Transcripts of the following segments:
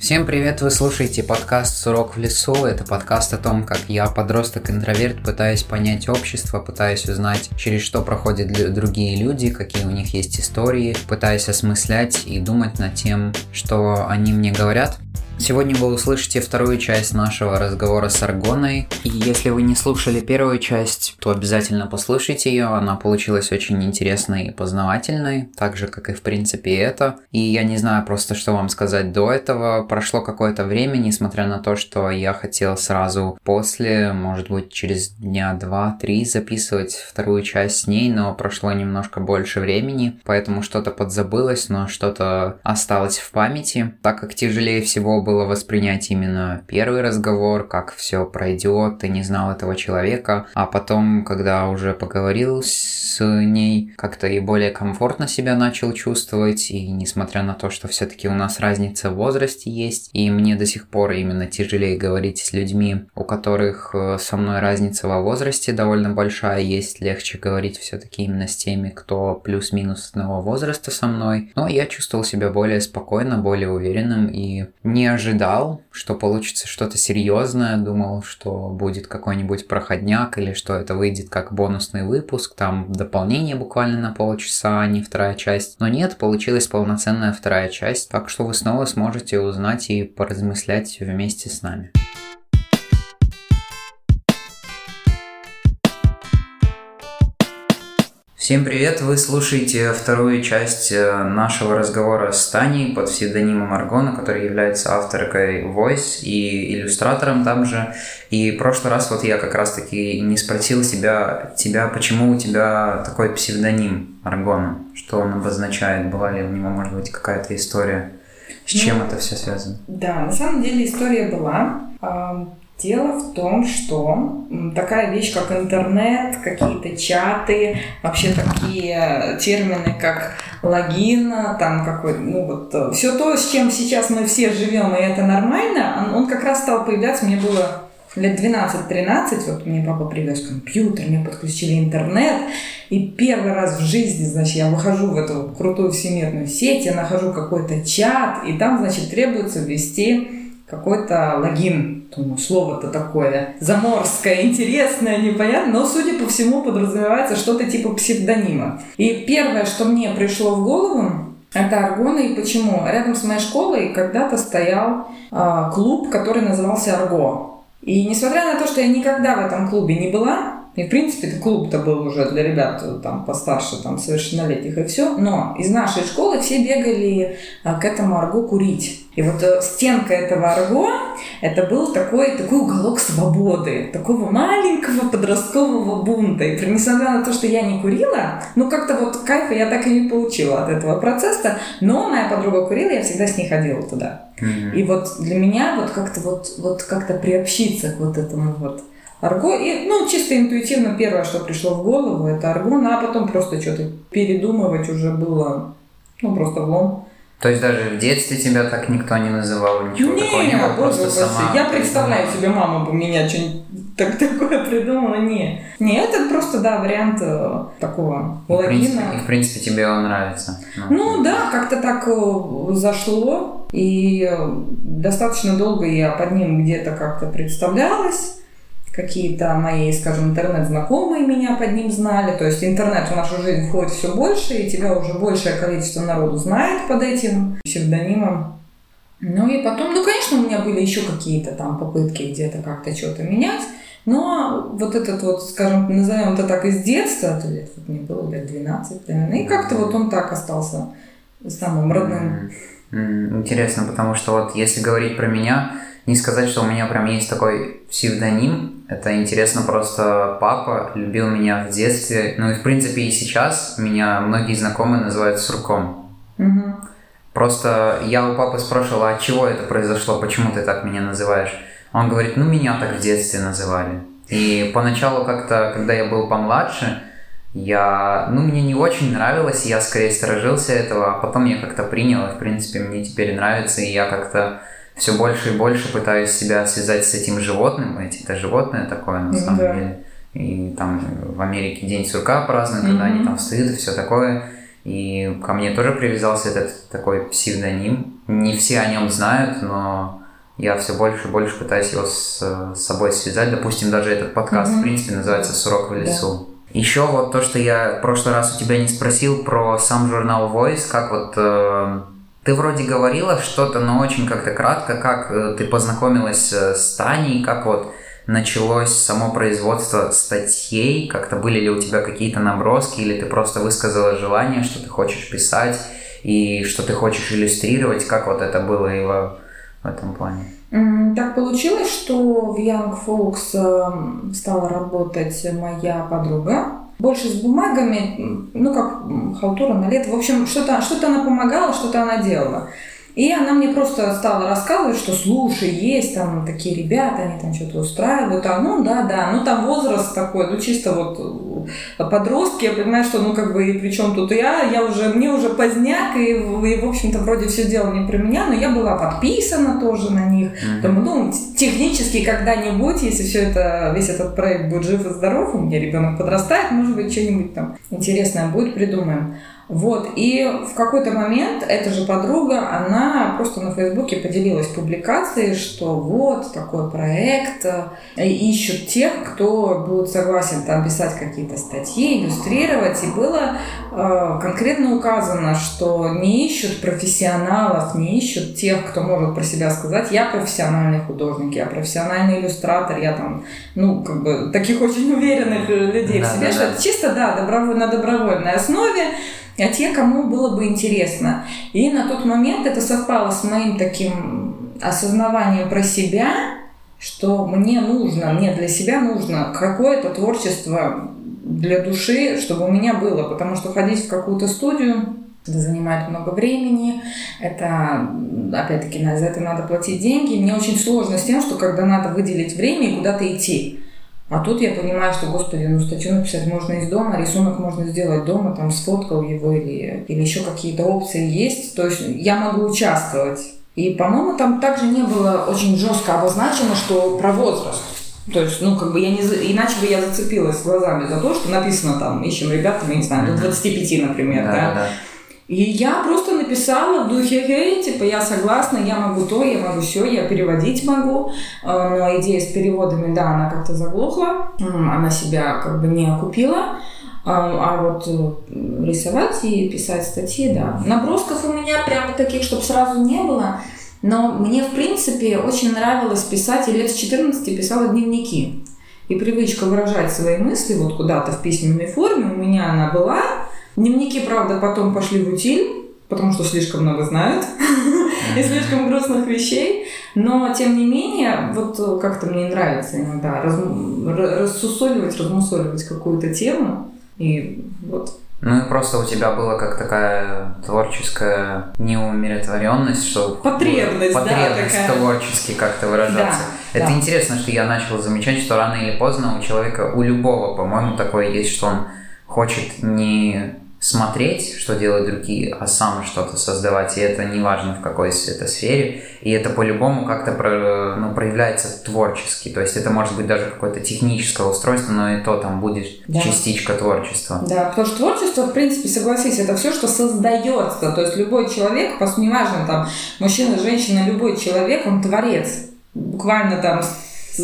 Всем привет, вы слушаете подкаст «Сурок в лесу». Это подкаст о том, как я, подросток-интроверт, пытаюсь понять общество, пытаюсь узнать, через что проходят другие люди, какие у них есть истории, пытаюсь осмыслять и думать над тем, что они мне говорят. Сегодня вы услышите вторую часть нашего разговора с Аргоной. И если вы не слушали первую часть, то обязательно послушайте ее. Она получилась очень интересной и познавательной, так же, как и в принципе это. И я не знаю просто, что вам сказать до этого. Прошло какое-то время, несмотря на то, что я хотел сразу после, может быть, через дня два-три записывать вторую часть с ней, но прошло немножко больше времени, поэтому что-то подзабылось, но что-то осталось в памяти. Так как тяжелее всего было было воспринять именно первый разговор, как все пройдет, ты не знал этого человека, а потом, когда уже поговорил с ней, как-то и более комфортно себя начал чувствовать, и несмотря на то, что все-таки у нас разница в возрасте есть, и мне до сих пор именно тяжелее говорить с людьми, у которых э, со мной разница во возрасте довольно большая, есть легче говорить все-таки именно с теми, кто плюс-минус одного возраста со мной, но я чувствовал себя более спокойно, более уверенным и не ожидал, что получится что-то серьезное, думал, что будет какой-нибудь проходняк или что это выйдет как бонусный выпуск, там дополнение буквально на полчаса, а не вторая часть. Но нет, получилась полноценная вторая часть, так что вы снова сможете узнать и поразмыслять вместе с нами. Всем привет! Вы слушаете вторую часть э, нашего разговора с Таней под псевдонимом Аргона, который является авторкой Voice и иллюстратором там же. И в прошлый раз вот я как раз-таки не спросил себя, тебя, почему у тебя такой псевдоним Аргона, что он обозначает, была ли у него, может быть, какая-то история, с чем ну, это все связано? Да, на самом деле история была. Дело в том, что такая вещь, как интернет, какие-то чаты, вообще такие термины, как логин, там какой, ну вот, э, все то, с чем сейчас мы все живем, и это нормально, он, он как раз стал появляться, мне было лет 12-13, вот мне папа привез компьютер, мне подключили интернет, и первый раз в жизни, значит, я выхожу в эту крутую всемирную сеть, я нахожу какой-то чат, и там, значит, требуется ввести какой-то логин. Думаю, слово-то такое заморское, интересное, непонятное, но, судя по всему, подразумевается что-то типа псевдонима. И первое, что мне пришло в голову, это Аргона. И почему? Рядом с моей школой когда-то стоял э, клуб, который назывался Арго. И несмотря на то, что я никогда в этом клубе не была, и, в принципе, клуб-то был уже для ребят э, там постарше, там, совершеннолетних и все. Но из нашей школы все бегали а, к этому арго курить. И вот э, стенка этого арго, это был такой, такой уголок свободы, такого маленького подросткового бунта. И несмотря на то, что я не курила, ну как-то вот кайфа я так и не получила от этого процесса, но моя подруга курила, я всегда с ней ходила туда. Mm-hmm. И вот для меня вот как-то вот, вот как-то приобщиться к вот этому вот арго. И, ну, чисто интуитивно первое, что пришло в голову, это аргон, а потом просто что-то передумывать уже было, ну, просто влом. То есть даже в детстве тебя так никто не называл, ничего не, такого не было, просто сама... Я представляю себе, мама бы меня что-нибудь так, такое придумала, не. Не, это просто, да, вариант э, такого и логина. В принципе, и, в принципе, тебе он нравится. Ну, ну да, как-то так э, зашло, и э, достаточно долго я под ним где-то как-то представлялась какие-то мои, скажем, интернет-знакомые меня под ним знали. То есть интернет в нашу жизнь входит все больше, и тебя уже большее количество народу знает под этим псевдонимом. Ну и потом, ну, конечно, у меня были еще какие-то там попытки где-то как-то что-то менять. Но вот этот вот, скажем, назовем это так, из детства, то лет, вот мне было лет 12, наверное, и как-то вот он так остался самым родным. Интересно, потому что вот если говорить про меня, не сказать, что у меня прям есть такой псевдоним. Это интересно, просто папа любил меня в детстве. Ну и в принципе и сейчас меня многие знакомые называют Сурком. Угу. Просто я у папы спрашивал, а от чего это произошло, почему ты так меня называешь? Он говорит, ну меня так в детстве называли. И поначалу как-то, когда я был помладше, я, ну, мне не очень нравилось, я скорее сторожился этого, а потом я как-то принял, и, в принципе, мне теперь нравится, и я как-то все больше и больше пытаюсь себя связать с этим животным, ведь это животное такое на самом да. деле. И там в Америке День сурка празднуют, когда mm-hmm. они там встают и все такое. И и ко мне тоже привязался этот такой псевдоним. Не все о нем знают, но я все больше и больше пытаюсь его с, с собой связать. Допустим, даже этот подкаст, mm-hmm. в принципе, называется «Сурок в лесу». Да. Еще вот то, что я в прошлый раз у тебя не спросил про сам журнал Voice, как вот э, ты вроде говорила что-то, но очень как-то кратко, как э, ты познакомилась э, с Таней, как вот началось само производство статей, как-то были ли у тебя какие-то наброски, или ты просто высказала желание, что ты хочешь писать, и что ты хочешь иллюстрировать, как вот это было его в этом плане? Так получилось, что в Young Folks эм, стала работать моя подруга, больше с бумагами, ну как халтура на лето. В общем, что-то что она помогала, что-то она делала. И она мне просто стала рассказывать, что слушай, есть там такие ребята, они там что-то устраивают, а ну да, да, ну там возраст такой, ну чисто вот э, подростки, я понимаю, что ну как бы и при чем тут я, я уже, мне уже поздняк, и, и в общем-то вроде все дело не про меня, но я была подписана тоже на них, mm-hmm. Думаю, ну технически когда-нибудь, если все это, весь этот проект будет жив и здоров, у меня ребенок подрастает, может быть, что-нибудь там интересное будет, придумаем. Вот, и в какой-то момент эта же подруга, она просто на Фейсбуке поделилась публикацией, что вот такой проект, э, ищут тех, кто будет согласен там писать какие-то статьи, иллюстрировать, и было э, конкретно указано, что не ищут профессионалов, не ищут тех, кто может про себя сказать, я профессиональный художник, я профессиональный иллюстратор, я там, ну, как бы, таких очень уверенных людей да, в себе, да, что да. это чисто, да, доброволь, на добровольной основе, а те, кому было бы интересно. И на тот момент это совпало с моим таким осознаванием про себя, что мне нужно, мне для себя нужно какое-то творчество для души, чтобы у меня было, потому что ходить в какую-то студию это занимает много времени, это, опять-таки, за это надо платить деньги. Мне очень сложно с тем, что когда надо выделить время и куда-то идти. А тут я понимаю, что, господи, ну статью написать можно из дома, рисунок можно сделать дома, там сфоткал его или, или еще какие-то опции есть. То есть я могу участвовать. И, по-моему, там также не было очень жестко обозначено, что про возраст. То есть, ну, как бы я не... Иначе бы я зацепилась глазами за то, что написано там, ищем ребят, я не знаю, до 25, например, да. да? да. И я просто написала в духе, хей, типа, я согласна, я могу то, я могу все, я переводить могу. А, но идея с переводами, да, она как-то заглохла, она себя как бы не окупила. А, а вот э, рисовать и писать статьи, да. Набросков у меня прямо таких, чтобы сразу не было. Но мне, в принципе, очень нравилось писать, и лет с 14 писала дневники. И привычка выражать свои мысли вот куда-то в письменной форме у меня она была. Дневники, правда, потом пошли в утиль, потому что слишком много знают и слишком грустных вещей. Но, тем не менее, вот как-то мне нравится иногда раз, рассусоливать, размусоливать какую-то тему. И вот ну и просто у тебя была как такая творческая неумиротворенность, что потребность, потребность да, такая. творчески как-то выражаться. Да, Это да. интересно, что я начал замечать, что рано или поздно у человека, у любого, по-моему, такое есть, что он хочет не смотреть, что делают другие, а сам что-то создавать, и это не важно в какой это сфере, и это по-любому как-то про, ну, проявляется творчески, то есть это может быть даже какое-то техническое устройство, но и то там будет да. частичка творчества. Да, потому что творчество, в принципе, согласись, это все, что создается, то есть любой человек, неважно там, мужчина, женщина, любой человек, он творец, буквально там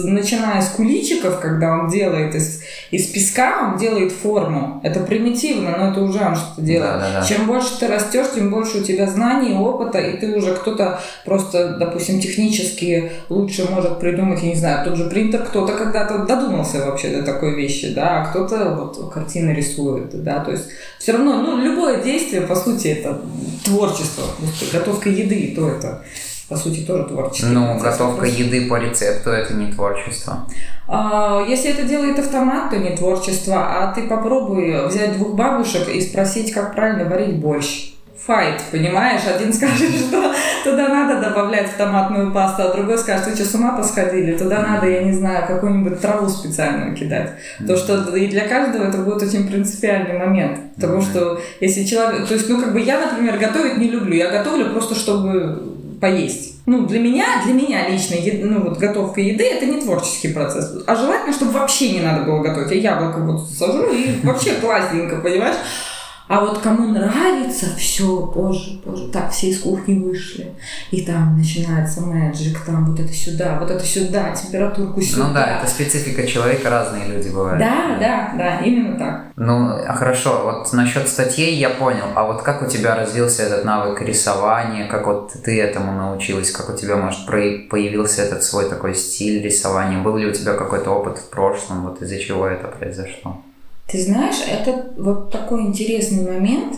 начиная с куличиков, когда он делает из, из песка, он делает форму. Это примитивно, но это уже он что-то делает. Да, да, да. Чем больше ты растешь, тем больше у тебя знаний, опыта, и ты уже кто-то просто, допустим, технически лучше может придумать, я не знаю, тот же принтер, кто-то когда-то додумался вообще до такой вещи, да, а кто-то вот картины рисует, да, то есть все равно, ну, любое действие, по сути, это творчество, готовка еды, то это по сути, тоже творчество. Ну, готовка просто. еды по рецепту – это не творчество. А, если это делает автомат, то не творчество. А ты попробуй взять двух бабушек и спросить, как правильно варить борщ файт, понимаешь? Один скажет, что туда надо добавлять в томатную пасту, а другой скажет, вы что, с ума посходили? Туда надо, я не знаю, какую-нибудь траву специальную кидать. То, что и для каждого это будет очень принципиальный момент. Потому что если человек... То есть, ну, как бы я, например, готовить не люблю. Я готовлю просто, чтобы поесть. Ну, для меня, для меня лично, ну, вот готовка еды – это не творческий процесс. А желательно, чтобы вообще не надо было готовить. Я яблоко вот сажу, и вообще классненько, понимаешь? А вот кому нравится, все, позже, позже. Так, все из кухни вышли. И там начинается мэджик, там вот это сюда, вот это сюда, температурку сюда. Ну да, это специфика человека, разные люди бывают. Да, да, да, именно так. Ну, а хорошо, вот насчет статей я понял. А вот как у тебя развился этот навык рисования, как вот ты этому научилась, как у тебя, может, появился этот свой такой стиль рисования? Был ли у тебя какой-то опыт в прошлом, вот из-за чего это произошло? Ты знаешь, это вот такой интересный момент.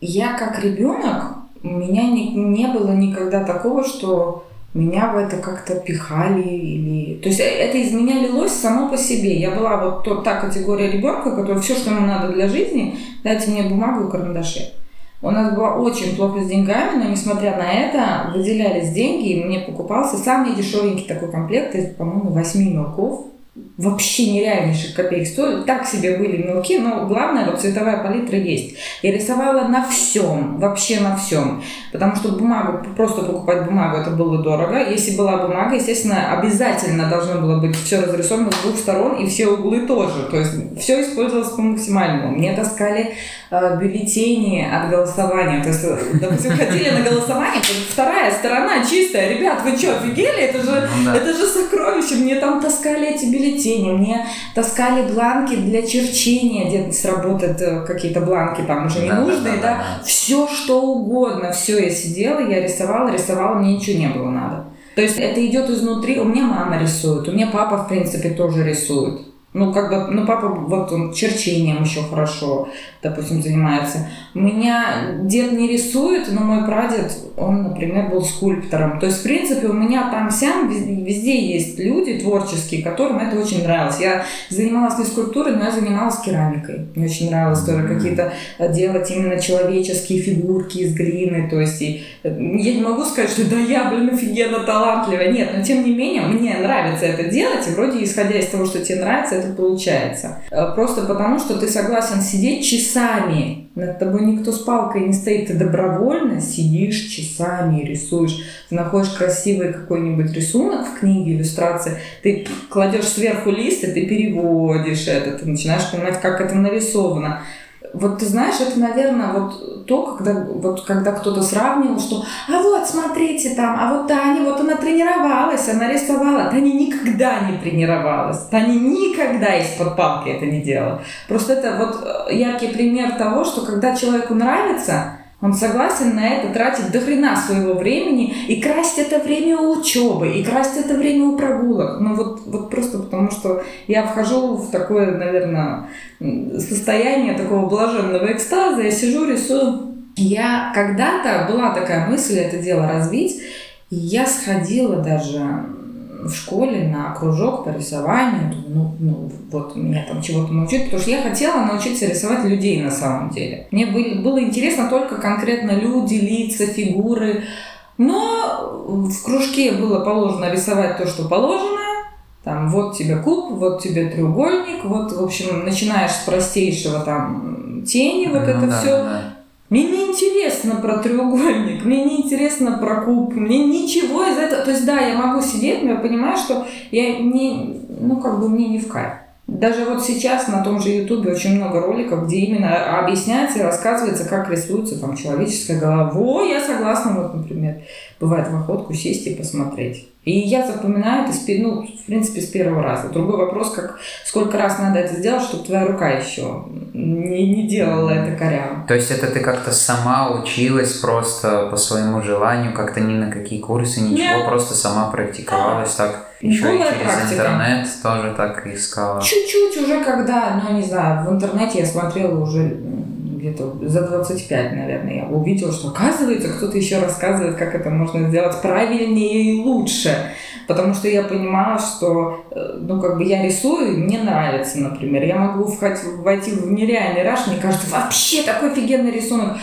Я как ребенок, у меня не, не было никогда такого, что меня в это как-то пихали или... То есть это из меня лилось само по себе. Я была вот тот, та категория ребенка, которая все, что ему надо для жизни, дайте мне бумагу и карандаши. У нас было очень плохо с деньгами, но несмотря на это, выделялись деньги, и мне покупался самый дешевенький такой комплект из, по-моему, восьми мелков вообще нереальнейших копеек стоили. Так себе были мелки, но главное, вот цветовая палитра есть. Я рисовала на всем, вообще на всем. Потому что бумагу, просто покупать бумагу, это было дорого. Если была бумага, естественно, обязательно должно было быть все разрисовано с двух сторон, и все углы тоже. То есть все использовалось по максимальному. Мне таскали э, бюллетени от голосования. То есть, э, допустим, ходили на голосование, вторая сторона чистая. Ребят, вы что, офигели? Это же, ну, это же сокровище. Мне там таскали эти бюллетени, мне таскали бланки для черчения, где сработают э, какие-то бланки там уже ненужные, да, да, да, да. Все, что угодно, все я сидела, я рисовала, рисовала, мне ничего не было надо. То есть это идет изнутри. У меня мама рисует, у меня папа, в принципе, тоже рисует. Ну, как бы, ну, папа, вот он черчением еще хорошо, допустим, занимается. Меня дед не рисует, но мой прадед, он, например, был скульптором. То есть, в принципе, у меня там сям везде есть люди творческие, которым это очень нравилось. Я занималась не скульптурой, но я занималась керамикой. Мне очень нравилось тоже какие-то э, делать именно человеческие фигурки из глины. То есть, и, э, я не могу сказать, что да я, блин, офигенно талантливая. Нет, но тем не менее, мне нравится это делать, и вроде, исходя из того, что тебе нравится, это получается. Э, просто потому, что ты согласен сидеть часами. Над тобой никто с палкой не стоит. Ты добровольно сидишь часами, рисуешь. Ты находишь красивый какой-нибудь рисунок в книге, иллюстрации. Ты кладешь сверху лист, и ты переводишь это. Ты начинаешь понимать, как это нарисовано. Вот ты знаешь, это, наверное, вот то, когда, вот, когда кто-то сравнивал, что «А вот, смотрите там, а вот Таня, вот она тренировалась, она рисовала». Таня никогда не тренировалась. Таня никогда из-под палки это не делала. Просто это вот э, яркий пример того, что когда человеку нравится, он согласен на это тратить до хрена своего времени и красть это время у учебы, и красть это время у прогулок. Ну вот, вот просто потому, что я вхожу в такое, наверное, состояние такого блаженного экстаза, я сижу, рисую. Я когда-то была такая мысль это дело развить, и я сходила даже в школе на кружок по рисованию. Ну, ну вот меня там чего-то научить, потому что я хотела научиться рисовать людей на самом деле. Мне были, было интересно только конкретно люди, лица, фигуры. Но в кружке было положено рисовать то, что положено. Там вот тебе куб, вот тебе треугольник, вот, в общем, начинаешь с простейшего там тени, вот ну, это да, все. Да. Мне не интересно про треугольник, мне не интересно про куб, мне ничего из этого. То есть, да, я могу сидеть, но я понимаю, что я не, ну, как бы мне не в кайф. Даже вот сейчас на том же Ютубе очень много роликов, где именно объясняется и рассказывается, как рисуется там человеческая голова. Во, я согласна, вот, например, бывает в охотку сесть и посмотреть. И я запоминаю это, ну, в принципе, с первого раза. Другой вопрос, как сколько раз надо это сделать, чтобы твоя рука еще не, не делала это коряво. То есть это ты как-то сама училась просто по своему желанию, как-то ни на какие курсы, ничего, Нет. просто сама практиковалась да. так. Еще Голая и через практика. интернет тоже так искала. Чуть-чуть уже когда, ну не знаю, в интернете я смотрела уже где-то за 25, наверное, я увидела, что оказывается, кто-то еще рассказывает, как это можно сделать правильнее и лучше. Потому что я понимала, что, э, ну, как бы я рисую, мне нравится, например. Я могу входить, войти в нереальный раш, мне кажется, вообще такой офигенный рисунок.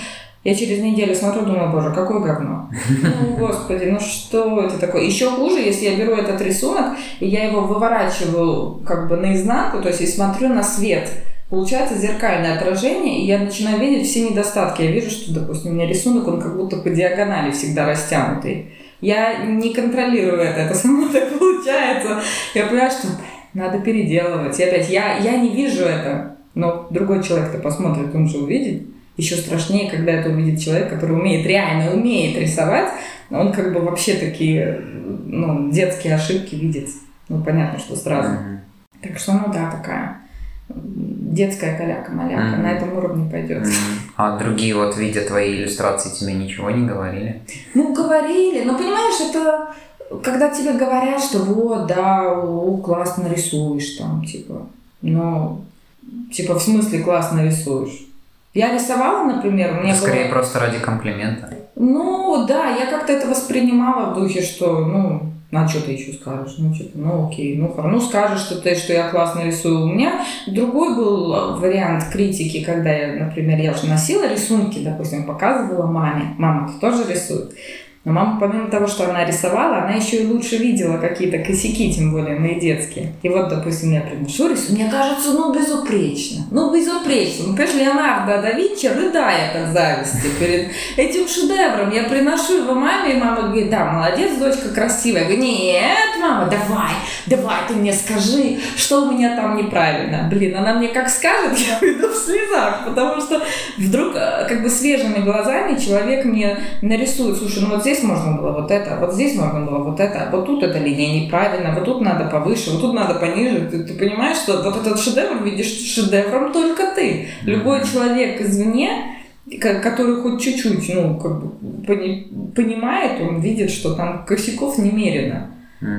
Я через неделю смотрю, думаю, боже, какое говно. Ну, господи, ну что это такое? Еще хуже, если я беру этот рисунок, и я его выворачиваю как бы наизнанку, то есть и смотрю на свет – Получается зеркальное отражение, и я начинаю видеть все недостатки. Я вижу, что, допустим, у меня рисунок, он как будто по диагонали всегда растянутый. Я не контролирую это, это само так получается. Я понимаю, что надо переделывать. И опять, я, я не вижу это, но другой человек-то посмотрит, он же увидит. еще страшнее, когда это увидит человек, который умеет, реально умеет рисовать, он как бы вообще такие, ну, детские ошибки видит. Ну, понятно, что сразу. Mm-hmm. Так что, ну да, такая детская каляка-маляка mm-hmm. на этом уровне пойдет. Mm-hmm. А другие вот, видя твои иллюстрации, тебе ничего не говорили? Ну, говорили, но понимаешь, это когда тебе говорят, что вот, да, о, классно рисуешь, там, типа, но, типа, в смысле классно рисуешь? Я рисовала, например, мне Скорее было... просто ради комплимента. Ну, да, я как-то это воспринимала в духе, что, ну, а что ты еще скажешь? Ну, типа, ну окей, ну хорошо, ну скажешь, что ты, что я классно рисую. У меня другой был вариант критики, когда я, например, я уже носила рисунки, допустим, показывала маме. Мама тоже рисует. Но мама, помимо того, что она рисовала, она еще и лучше видела какие-то косяки, тем более мои детские. И вот, допустим, я приношу рисунок, мне кажется, ну, безупречно. Ну, безупречно. Ну, понимаешь, Леонардо да Винчи рыдает от зависти перед этим шедевром. Я приношу его маме, и мама говорит, да, молодец, дочка красивая. Я говорю, нет, мама, давай, давай ты мне скажи, что у меня там неправильно. Блин, она мне как скажет, я выйду в слезах, потому что вдруг э, как бы свежими глазами человек мне нарисует, слушай, ну вот здесь здесь можно было вот это, вот здесь можно было вот это, вот тут эта линия неправильно, вот тут надо повыше, вот тут надо пониже. Ты, ты понимаешь, что вот этот шедевр видишь шедевром только ты. Любой человек извне, который хоть чуть-чуть, ну, как бы понимает, он видит, что там косяков немерено.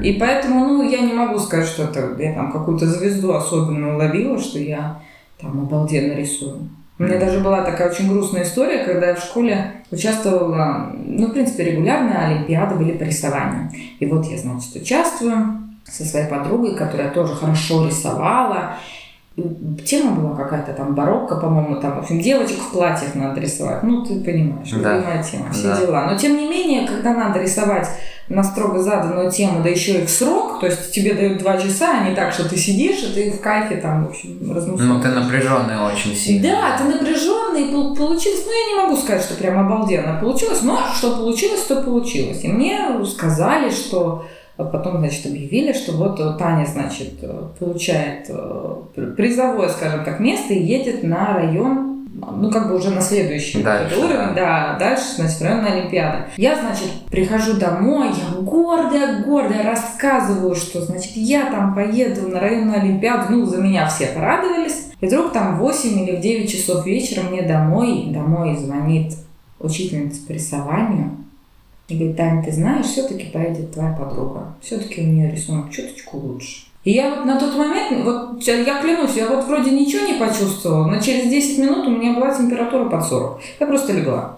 И поэтому, ну, я не могу сказать, что это я там какую-то звезду особенно уловила, что я там обалденно рисую. У меня даже была такая очень грустная история, когда я в школе участвовала, ну, в принципе, регулярно олимпиады были по рисованию. И вот я, значит, участвую со своей подругой, которая тоже хорошо рисовала. Тема была какая-то там барокко, по-моему, там, в общем, девочек в платьях надо рисовать. Ну, ты понимаешь, да. любимая тема, все да. дела. Но, тем не менее, когда надо рисовать на строго заданную тему, да еще и в срок, то есть тебе дают два часа, а не так, что ты сидишь, и ты в кайфе там, в общем, размышляешь. Ну, ты напряженный очень сильно. Да, ты напряженный, получилось, ну, я не могу сказать, что прям обалденно получилось, но что получилось, то получилось. И мне сказали, что Потом, значит, объявили, что вот Таня, значит, получает э, призовое, скажем так, место и едет на район ну, как бы уже на следующий дальше, уровень, да. да, дальше, значит, районная Олимпиада. Я, значит, прихожу домой, я гордая, гордая, рассказываю, что, значит, я там поеду на районную Олимпиаду, ну, за меня все порадовались. И вдруг там в 8 или в 9 часов вечера мне домой, домой звонит учительница по рисованию, и говорит, Таня, ты знаешь, все-таки поедет твоя подруга. Все-таки у нее рисунок чуточку лучше. И я вот на тот момент, вот я клянусь, я вот вроде ничего не почувствовала, но через 10 минут у меня была температура под 40. Я просто легла.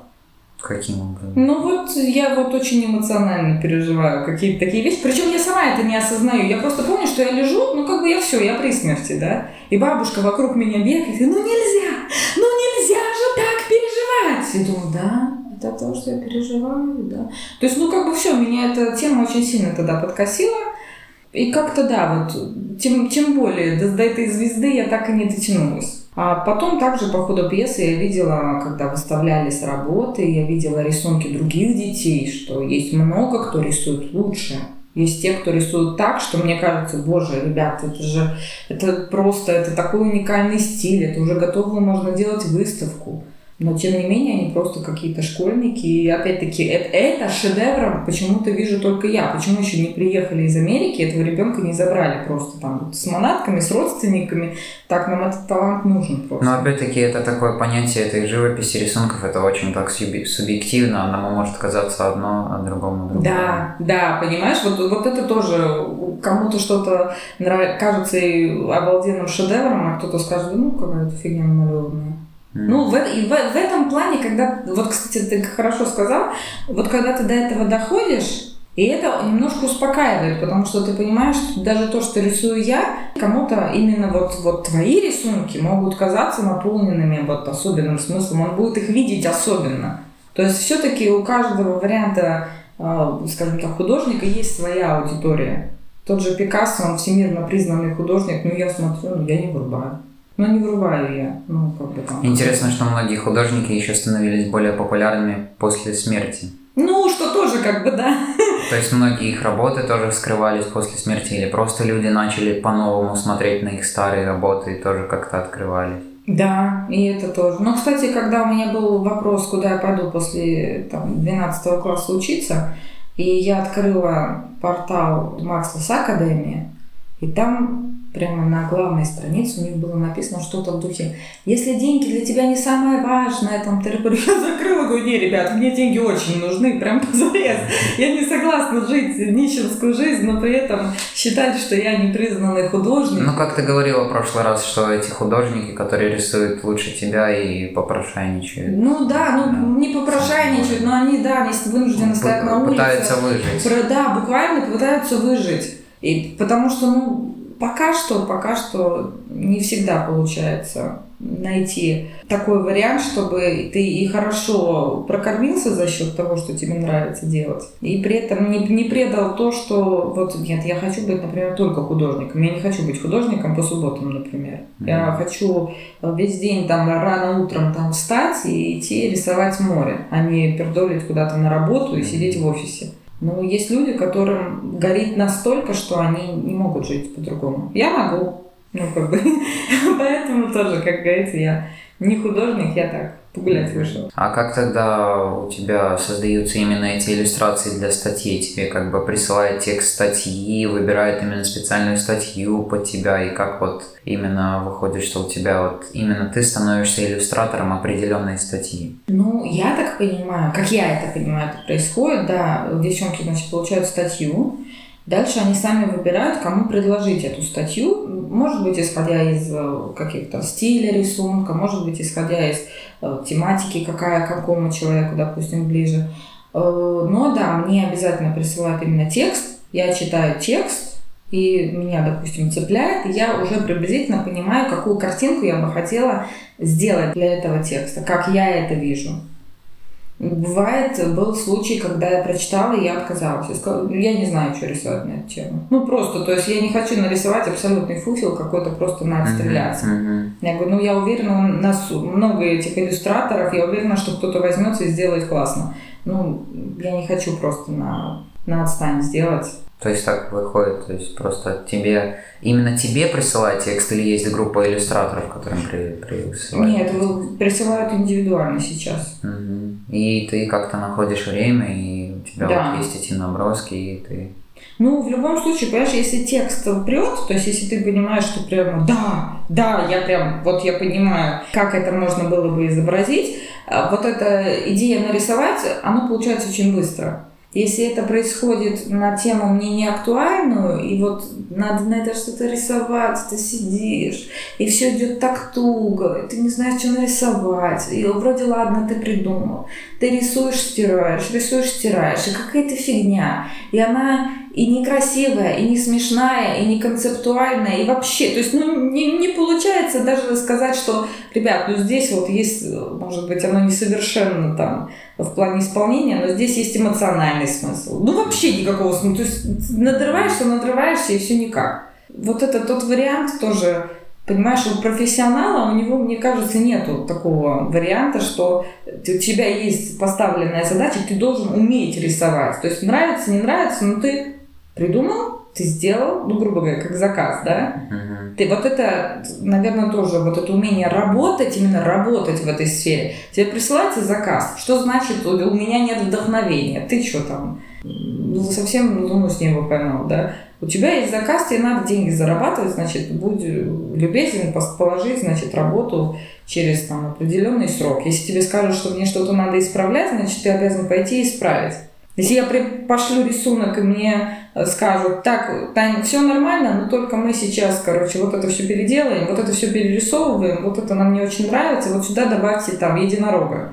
Каким образом? Ну вот я вот очень эмоционально переживаю какие-то такие вещи. Причем я сама это не осознаю. Я просто помню, что я лежу, ну как бы я все, я при смерти, да. И бабушка вокруг меня бегает, и ну нельзя, ну нельзя же так переживать. И думаю, да, это то, что я переживаю, да. То есть, ну, как бы все, меня эта тема очень сильно тогда подкосила. И как-то, да, вот, тем, тем более, до, до этой звезды я так и не дотянулась. А потом также по ходу пьесы я видела, когда выставлялись работы, я видела рисунки других детей, что есть много кто рисует лучше. Есть те, кто рисует так, что мне кажется, боже, ребята, это же это просто, это такой уникальный стиль, это уже готово можно делать выставку. Но, тем не менее, они просто какие-то школьники. И, опять-таки, это, это шедевром почему-то вижу только я. Почему еще не приехали из Америки, этого ребенка не забрали просто там с манатками, с родственниками. Так, нам этот талант нужен просто. Но, опять-таки, это такое понятие этой живописи рисунков. Это очень так субъективно. Одному может казаться одно, а другому другое. Да, да, понимаешь? Вот, вот это тоже кому-то что-то кажется и обалденным шедевром, а кто-то скажет, ну, какая-то фигня намалеванная. Ну, в, и в, в этом плане, когда, вот, кстати, ты хорошо сказал, вот когда ты до этого доходишь, и это немножко успокаивает, потому что ты понимаешь, что даже то, что рисую я, кому-то именно вот, вот твои рисунки могут казаться наполненными вот особенным смыслом, он будет их видеть особенно. То есть все-таки у каждого варианта, а, скажем так, художника есть своя аудитория. Тот же Пикассо, он всемирно признанный художник, но я смотрю, ну я не врубаю. Но не вырубаю я. Ну, как бы там. Интересно, что многие художники еще становились более популярными после смерти. Ну, что тоже как бы, да. То есть многие их работы тоже вскрывались после смерти, или просто люди начали по-новому смотреть на их старые работы и тоже как-то открывались. Да, и это тоже. Но, кстати, когда у меня был вопрос, куда я пойду после там, 12 класса учиться, и я открыла портал Макслес Академии, и там прямо на главной странице у них было написано что-то в духе «Если деньги для тебя не самое важное, там, ты я закрыла, говорю, не, ребят, мне деньги очень нужны, прям позарез. Я не согласна жить нищенскую жизнь, но при этом считать, что я непризнанный художник. Ну, как ты говорила в прошлый раз, что эти художники, которые рисуют лучше тебя и попрошайничают. Ну да, ну да. не попрошайничают, но они, да, они вынуждены стоять на улице. Пытаются выжить. Да, буквально пытаются выжить. И потому что, ну, Пока что, пока что не всегда получается найти такой вариант, чтобы ты и хорошо прокормился за счет того, что тебе нравится делать, и при этом не, не предал то, что вот нет, я хочу быть, например, только художником. Я не хочу быть художником по субботам, например. Mm-hmm. Я хочу весь день там рано утром там встать и идти рисовать море, а не пердолить куда-то на работу и сидеть в офисе. Но есть люди, которым горит настолько, что они не могут жить по-другому. Я могу. Ну, как бы. Поэтому тоже, как говорится, я не художник, я так погулять вышел. А как тогда у тебя создаются именно эти иллюстрации для статей? Тебе как бы присылает текст статьи, выбирает именно специальную статью под тебя, и как вот именно выходит, что у тебя вот именно ты становишься иллюстратором определенной статьи? Ну, я так понимаю, как я это понимаю, это происходит, да, девчонки, значит, получают статью, Дальше они сами выбирают, кому предложить эту статью. Может быть, исходя из э, каких-то стиля рисунка, может быть, исходя из э, тематики, какая какому человеку, допустим, ближе. Э, но да, мне обязательно присылают именно текст. Я читаю текст, и меня, допустим, цепляет, и я уже приблизительно понимаю, какую картинку я бы хотела сделать для этого текста, как я это вижу. Бывает, был случай, когда я прочитала, и я отказалась. Я сказала, я не знаю, что рисовать на эту тему. Ну, просто, то есть я не хочу нарисовать абсолютный фуфел какой-то, просто на отстреляться. Uh-huh, uh-huh. Я говорю, ну, я уверена, у нас много этих иллюстраторов, я уверена, что кто-то возьмется и сделает классно. Ну, я не хочу просто на, на отстань сделать. То есть так выходит, то есть просто тебе, именно тебе присылают текст или есть группа иллюстраторов, которым при, присылают? Нет, присылают индивидуально сейчас. Угу. И ты как-то находишь время, и у тебя да. вот есть эти наброски, и ты... Ну, в любом случае, понимаешь, если текст прет, то есть если ты понимаешь, что прямо да, да, я прям, вот я понимаю, как это можно было бы изобразить, а вот эта идея нарисовать, она получается очень быстро. Если это происходит на тему мне не актуальную, и вот надо на это что-то рисовать, ты сидишь, и все идет так туго, и ты не знаешь, что нарисовать, и вроде ладно, ты придумал. Ты рисуешь, стираешь, рисуешь, стираешь, и какая-то фигня. И она и некрасивая, и не смешная, и не концептуальная, и вообще, то есть, ну, не, не получается даже сказать, что, ребят, ну, здесь вот есть, может быть, оно несовершенно там в плане исполнения, но здесь есть эмоциональный смысл. Ну, вообще никакого смысла. То есть, надрываешься, надрываешься, и все никак. Вот это тот вариант тоже, Понимаешь, у профессионала, у него, мне кажется, нету такого варианта, что у тебя есть поставленная задача, ты должен уметь рисовать. То есть нравится, не нравится, но ты Придумал, ты сделал, ну, грубо говоря, как заказ, да? Uh-huh. Ты вот это, наверное, тоже вот это умение работать, именно работать в этой сфере. Тебе присылается заказ. Что значит, у меня нет вдохновения? Ты что там? Ну, совсем луну с неба поймал, да? У тебя есть заказ, тебе надо деньги зарабатывать, значит, будь любезен положить, значит, работу через там определенный срок. Если тебе скажут, что мне что-то надо исправлять, значит, ты обязан пойти и исправить. Если я пошлю рисунок, и мне э, скажут, так, Таня, все нормально, но только мы сейчас, короче, вот это все переделаем, вот это все перерисовываем, вот это нам не очень нравится, вот сюда добавьте там единорога.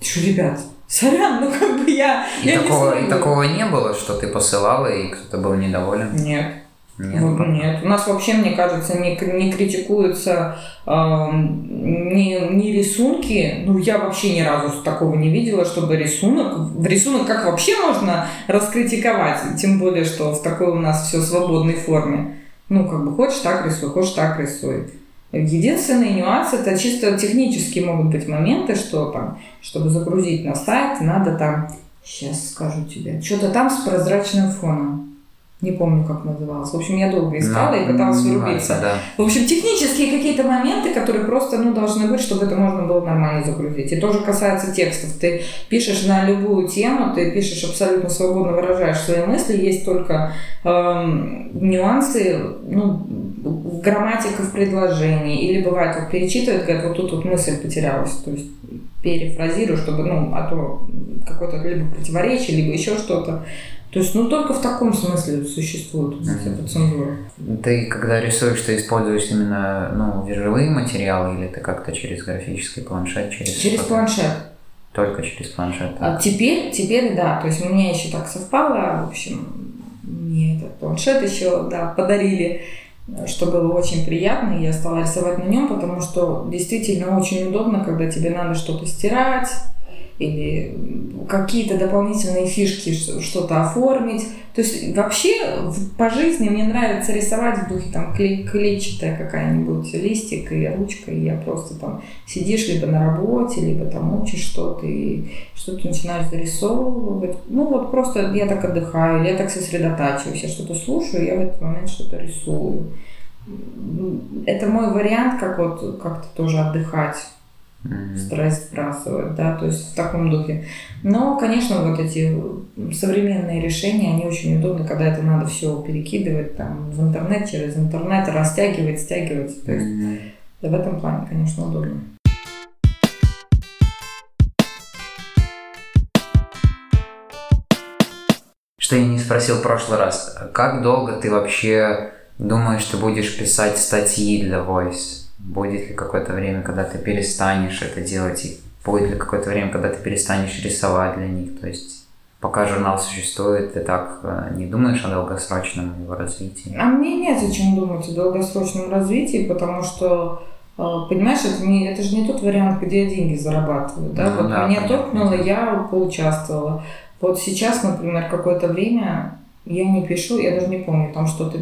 Что, ребят, сорян, ну как бы я... И, я такого, не и такого не было, что ты посылала, и кто-то был недоволен? Нет. Нет, вот, нет. У нас вообще, мне кажется, не, не критикуются э, ни, ни рисунки. Ну, я вообще ни разу такого не видела, чтобы рисунок... В рисунок как вообще можно раскритиковать? Тем более, что в такой у нас все свободной форме. Ну, как бы хочешь так рисуй, хочешь так рисуй. Единственный нюанс это чисто технические могут быть моменты, что там, чтобы загрузить на сайт, надо там, сейчас скажу тебе, что-то там с прозрачным фоном. Не помню, как называлась. В общем, я долго искала ну, и пыталась вырубиться. Да. В общем, технические какие-то моменты, которые просто ну, должны быть, чтобы это можно было нормально загрузить. И тоже касается текстов. Ты пишешь на любую тему, ты пишешь абсолютно свободно, выражаешь свои мысли, есть только эм, нюансы, ну, грамматика в предложении. Или бывает, вот перечитывает, говорят, вот тут вот мысль потерялась. То есть перефразирую, чтобы, ну, а то какое-то либо противоречие, либо еще что-то. То есть, ну, только в таком смысле существует mm-hmm. цензура. Ты, когда рисуешь, ты используешь именно, ну, визуальные материалы или ты как-то через графический планшет? Через, через планшет. Только через планшет? А теперь, теперь, да. То есть, у меня еще так совпало. В общем, мне этот планшет еще, да, подарили что было очень приятно, и я стала рисовать на нем, потому что действительно очень удобно, когда тебе надо что-то стирать, или какие-то дополнительные фишки, что-то оформить. То есть вообще по жизни мне нравится рисовать в духе там клей, клетчатая какая-нибудь листик и ручка, и я просто там сидишь либо на работе, либо там учишь что-то, и что-то начинаешь зарисовывать. Ну вот просто я так отдыхаю, или я так сосредотачиваюсь, я что-то слушаю, я в этот момент что-то рисую. Это мой вариант, как вот как-то тоже отдыхать mm-hmm. стресс сбрасывать, да, то есть в таком духе. Но, конечно, вот эти современные решения, они очень удобны, когда это надо все перекидывать там в интернет, через интернет, растягивать, стягивать. То есть mm-hmm. в этом плане, конечно, удобно. Что я не спросил в прошлый раз. Как долго ты вообще думаешь, ты будешь писать статьи для Voice? Будет ли какое-то время, когда ты перестанешь это делать, и будет ли какое-то время, когда ты перестанешь рисовать для них? То есть пока журнал существует, ты так э, не думаешь о долгосрочном его развитии? А мне нет о чем думать о долгосрочном развитии, потому что э, Понимаешь, это, не, это же не тот вариант, где я деньги зарабатываю. Да? Ну, вот да, меня торкнуло, я поучаствовала. Вот сейчас, например, какое-то время я не пишу, я даже не помню, там что-то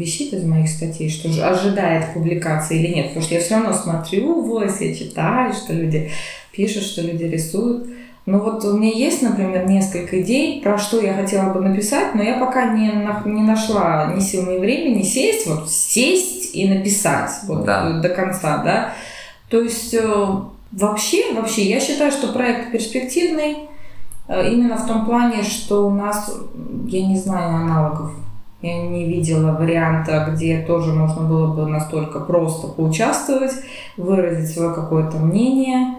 висит из моих статей, что же ожидает публикации или нет, потому что я все равно смотрю в я читаю, что люди пишут, что люди рисуют. Но вот у меня есть, например, несколько идей, про что я хотела бы написать, но я пока не, не нашла ни сил, ни времени сесть, вот сесть и написать вот да. до конца, да. То есть э, вообще, вообще, я считаю, что проект перспективный, Э, именно в том плане, что у нас, я не знаю аналогов, я не видела варианта, где тоже можно было бы настолько просто поучаствовать, выразить свое какое-то мнение.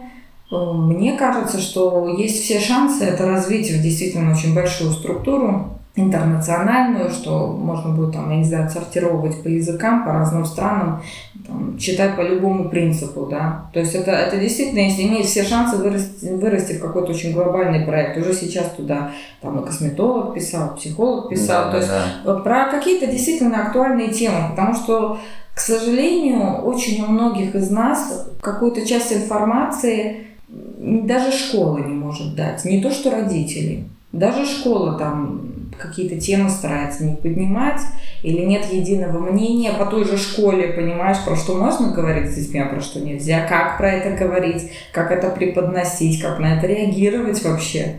Э, мне кажется, что есть все шансы это развить в действительно очень большую структуру, интернациональную, что можно будет там, я не знаю, сортировать по языкам, по разным странам, там, читать по любому принципу, да. То есть это, это действительно, если имеет все шансы вырасти, вырасти в какой-то очень глобальный проект. Уже сейчас туда там и косметолог писал, психолог писал. Да, То есть да. про какие-то действительно актуальные темы, потому что к сожалению, очень у многих из нас какую-то часть информации даже школа не может дать. Не то, что родители. Даже школа там какие-то темы старается не поднимать, или нет единого мнения по той же школе, понимаешь, про что можно говорить с детьми, а про что нельзя, как про это говорить, как это преподносить, как на это реагировать вообще.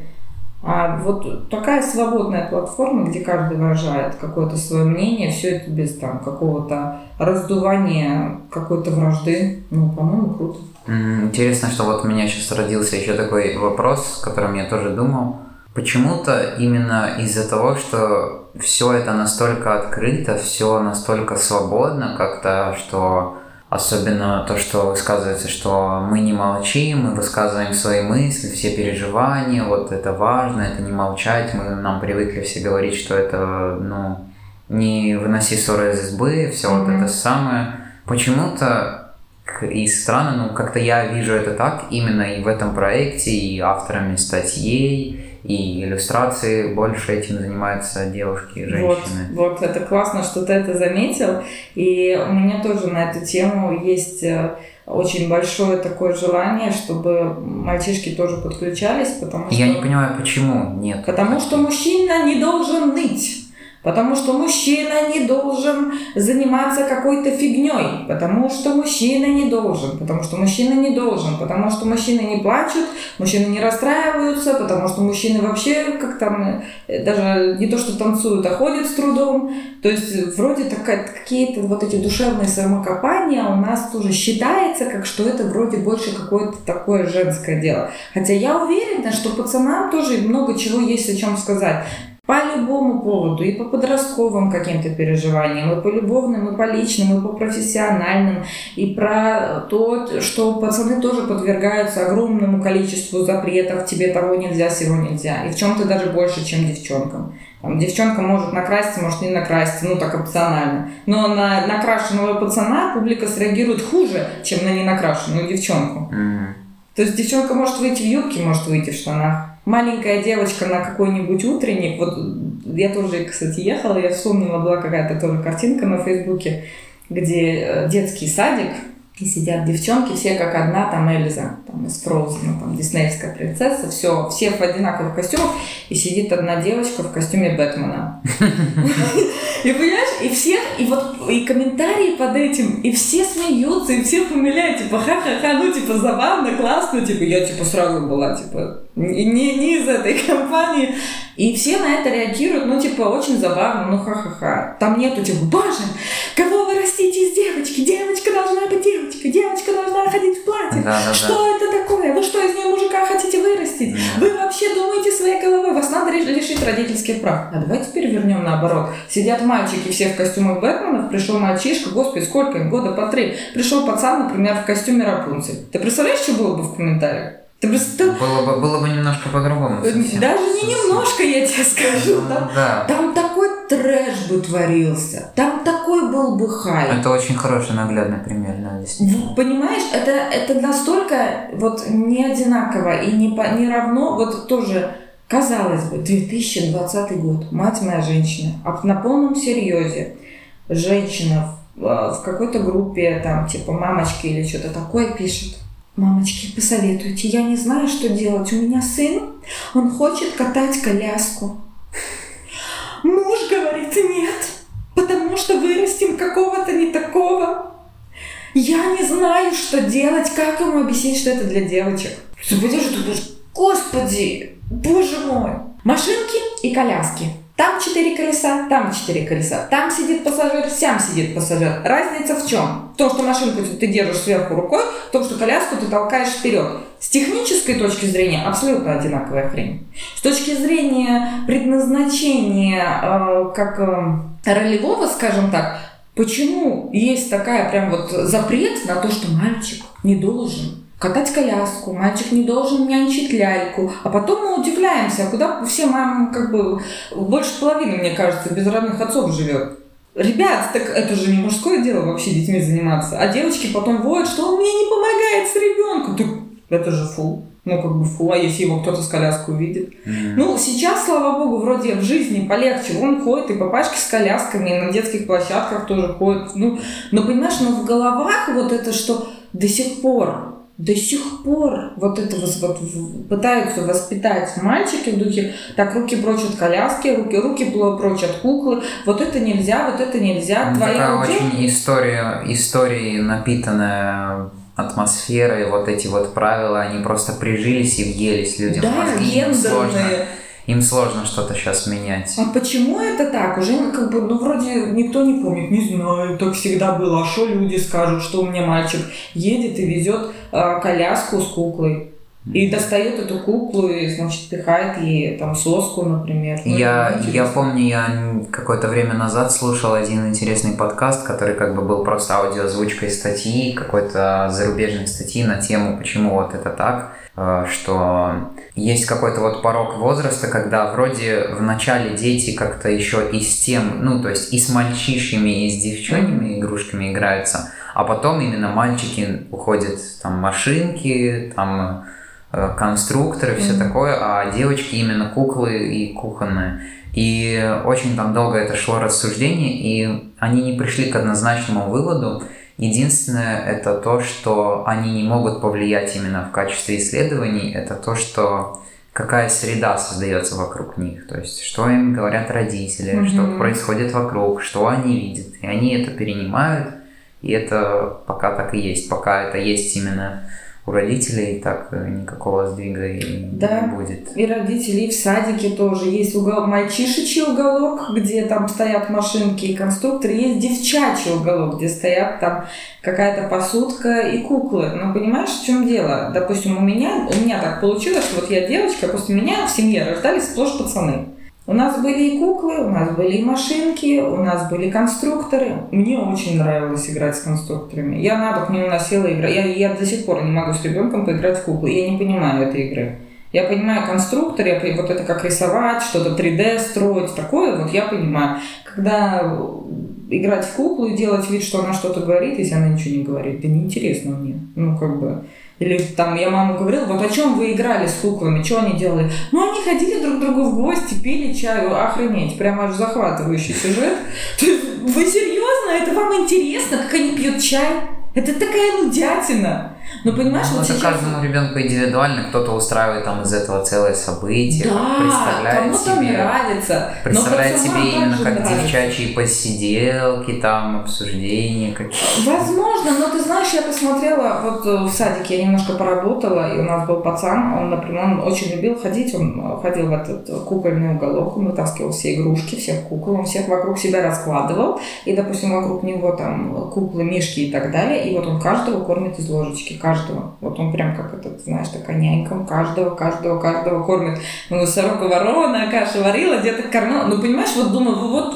А вот такая свободная платформа, где каждый выражает какое-то свое мнение, все это без там какого-то раздувания какой-то вражды, ну, по-моему, круто. Интересно, что вот у меня сейчас родился еще такой вопрос, о котором я тоже думал. Почему-то именно из-за того, что все это настолько открыто, все настолько свободно как-то, что особенно то, что высказывается, что мы не молчим, мы высказываем свои мысли, все переживания, вот это важно, это не молчать, мы нам привыкли все говорить, что это, ну, не выноси ссоры из избы, все mm-hmm. вот это самое. Почему-то и странно, ну как-то я вижу это так именно и в этом проекте, и авторами статей, и иллюстрации больше этим занимаются девушки и женщины. Вот, вот, это классно, что ты это заметил. И у меня тоже на эту тему есть э, очень большое такое желание, чтобы мальчишки тоже подключались, потому что... Я не понимаю, почему нет. Потому что мужчина не должен ныть. Потому что мужчина не должен заниматься какой-то фигней. Потому что мужчина не должен. Потому что мужчина не должен. Потому что мужчины не плачут, мужчины не расстраиваются. Потому что мужчины вообще как там э, даже не то что танцуют, а ходят с трудом. То есть вроде такая, какие-то вот эти душевные самокопания у нас тоже считается, как что это вроде больше какое-то такое женское дело. Хотя я уверена, что пацанам тоже много чего есть о чем сказать. По любому поводу, и по подростковым каким-то переживаниям, и по любовным, и по личным, и по профессиональным, и про то, что пацаны тоже подвергаются огромному количеству запретов, тебе того нельзя, всего нельзя, и в чем-то даже больше, чем девчонкам. Там, девчонка может накраситься, может не накраситься, ну так опционально. Но на накрашенного пацана публика среагирует хуже, чем на ненакрашенную девчонку. Мгм. То есть девчонка может выйти в юбке, может выйти в штанах. Маленькая девочка на какой-нибудь утренник, вот я тоже, кстати, ехала, я вспомнила, была какая-то тоже картинка на Фейсбуке, где э, детский садик, и сидят девчонки, все как одна, там Эльза, там из Фроузена, там диснеевская принцесса, все, все в одинаковых костюмах, и сидит одна девочка в костюме Бэтмена. И понимаешь, и всех, и вот и комментарии под этим, и все смеются, и всех умиляют, типа, ха-ха-ха, ну, типа, забавно, классно, типа, я, типа, сразу была, типа, не, не из этой компании. И все на это реагируют, ну, типа, очень забавно, ну, ха-ха-ха. Там нету, типа, боже, кого вы растите из девочки? Девочка должна быть девочкой, девочка должна ходить в платье. Да-да-да. Что это такое? Вы что, из нее мужика хотите вырастить? Да. Вы вообще думаете своей головой, вас надо реш- лишить родительских прав. А давайте перевернем наоборот. Сидят мальчики все в костюмах Бэтменов, пришел мальчишка, господи, сколько им, года по три. Пришел пацан, например, в костюме Рапунцель. Ты представляешь, что было бы в комментариях? Ты представляешь? Было бы, было бы немножко по-другому. совсем. Даже не немножко, я тебе скажу. Ну, Там, да. там такой трэш бы творился. Там такой был бы хайп. Это очень хороший наглядный пример, да, действительно. Понимаешь, это, это настолько вот не одинаково и не, по- не равно, вот тоже, казалось бы, 2020 год, мать моя женщина, а на полном серьезе женщина в, а, в какой-то группе, там, типа мамочки или что-то такое пишет. Мамочки, посоветуйте, я не знаю, что делать. У меня сын, он хочет катать коляску. Муж говорит нет, потому что вырастим какого-то не такого. Я не знаю, что делать, как ему объяснить, что это для девочек. Ты подожди, ты господи, боже мой. Машинки и коляски. Там четыре колеса, там четыре колеса. Там сидит пассажир, сям сидит пассажир. Разница в чем? В том, что машинку ты держишь сверху рукой, в том, что коляску ты толкаешь вперед. С технической точки зрения абсолютно одинаковая хрень. С точки зрения предназначения э, как э, ролевого, скажем так, Почему есть такая прям вот запрет на то, что мальчик не должен катать коляску, мальчик не должен нянчить ляльку, а потом мы удивляемся, а куда все мамы, как бы, больше половины, мне кажется, без родных отцов живет. Ребят, так это же не мужское дело вообще детьми заниматься. А девочки потом воют, что он мне не помогает с ребенком. Так это же фу. Ну, как бы фу, а если его кто-то с коляской увидит? Мгм. Ну, сейчас, слава богу, вроде в жизни полегче. Он ходит, и папашки с колясками, и на детских площадках тоже ходят. Ну, но понимаешь, но в головах вот это, что до сих пор, до сих пор вот это вот, пытаются воспитать мальчики в духе, так, руки прочь от коляски, руки, руки прочь от куклы, вот это нельзя, вот это нельзя, Ну, твоя Такая удел- очень история, истории, напитанная атмосферой, вот эти вот правила, они просто прижились и въелись людям Да, гендерные. Им сложно что-то сейчас менять. А почему это так? Уже как бы, ну, вроде никто не помнит, не знаю, так всегда было. А что люди скажут, что у меня мальчик едет и везет а, коляску с куклой. И достает эту куклу и, значит, пихает ей там соску, например. Ну, Я, я помню, я какое-то время назад слушал один интересный подкаст, который как бы был просто аудиозвучкой статьи, какой-то зарубежной статьи на тему, почему вот это так, э, что есть какой-то вот порог возраста, когда вроде в начале дети как-то еще и с тем, ну, то есть и с мальчишьями, и с девчоньими игрушками играются, а потом именно мальчики уходят там машинки, там э, конструкторы, все Мгм. такое, а девочки именно куклы и кухонные. И очень там долго это шло рассуждение, и они не пришли к однозначному выводу. Единственное, это то, что они не могут повлиять именно в качестве исследований, это то, что какая среда создается вокруг них, то есть что им говорят родители, mm-hmm. что происходит вокруг, что они видят, и они это перенимают, и это пока так и есть, пока это есть именно у родителей так э, никакого сдвига и да. не будет. И родителей в садике тоже есть угол, мальчишечий уголок, где там стоят машинки и конструкторы, есть девчачий уголок, где стоят там какая-то посудка и куклы. Но понимаешь, в чем дело? Допустим, у меня, у меня так получилось, что вот я девочка, после меня в семье рождались сплошь пацаны. У нас были и куклы, у нас были и машинки, у нас были конструкторы. Мне очень нравилось играть с конструкторами. Я на бок не уносила игры. Я, я до сих пор не могу с ребенком поиграть в куклы. Я не понимаю этой игры. Я понимаю конструктор, я, вот это как рисовать, что-то 3D строить, такое вот я понимаю. Когда играть в куклу и делать вид, что она что-то говорит, если она ничего не говорит, да неинтересно мне. Ну, как бы... Или там я маму говорила, вот о чем вы играли с куклами, что они делали? Ну, они ходили друг к другу в гости, пили чаю, охренеть, прямо аж захватывающий сюжет. Вы серьезно? Это вам интересно, как они пьют чай? Это такая нудятина. Но понимаешь, ну, вот это сейчас... каждому ребенку индивидуально, кто-то устраивает там из этого целое событие, да, представляет себе, нравится. представляет себе именно как нравится. девчачьи посиделки, там обсуждения какие-то. Возможно, но ты знаешь, я посмотрела, вот э, в садике я немножко поработала, и у нас был пацан, он, например, он очень любил ходить, он ходил в этот кукольный уголок, он вытаскивал все игрушки, всех кукол, он всех вокруг себя раскладывал, и, допустим, вокруг него там куклы, мишки и так далее, и вот он каждого кормит из ложечки, каждого. Вот он прям как этот, знаешь, такая нянька, он каждого, каждого, каждого кормит. Ну, сорока ворона, каша варила, где-то кормила. Ну, понимаешь, вот думаю, вот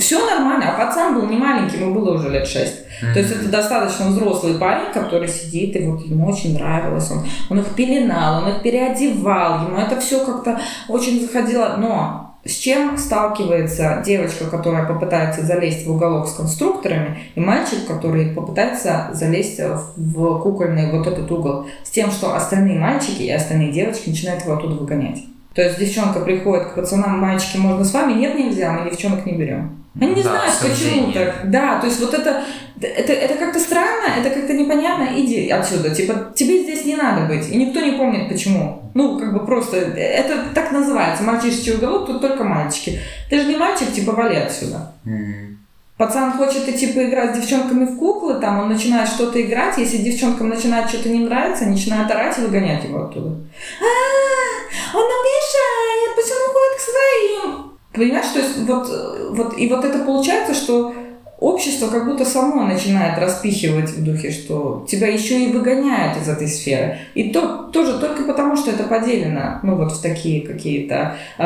все нормально. А пацан был не маленький, ему было уже лет шесть. Mm-hmm. То есть это достаточно взрослый парень, который сидит, и вот ему очень нравилось. Он, он их пеленал, он их переодевал, ему это все как-то очень заходило. Но с чем сталкивается девочка, которая попытается залезть в уголок с конструкторами, и мальчик, который попытается залезть в кукольный вот этот угол, с тем, что остальные мальчики и остальные девочки начинают его оттуда выгонять. То есть девчонка приходит к пацанам, мальчики, можно с вами? Нет, нельзя, мы девчонок не берем. Они не да, знают, почему так. Да, то есть вот это, это, это как-то странно, это как-то непонятно. Иди отсюда. Типа, тебе здесь не надо быть. И никто не помнит, почему. Ну, как бы просто, это так называется. Мальчишечий уголок, тут только мальчики. Ты же не мальчик, типа, вали отсюда. Mm-hmm. Пацан хочет идти поиграть с девчонками в куклы, там он начинает что-то играть, если девчонкам начинает что-то не нравиться, начинают орать и выгонять его оттуда. А, он нам мешает, пусть он уходит к своим. Понимаешь, то есть вот, вот, и вот это получается, что общество как будто само начинает распихивать в духе, что тебя еще и выгоняют из этой сферы. И то, тоже только потому, что это поделено, ну вот в такие какие-то э,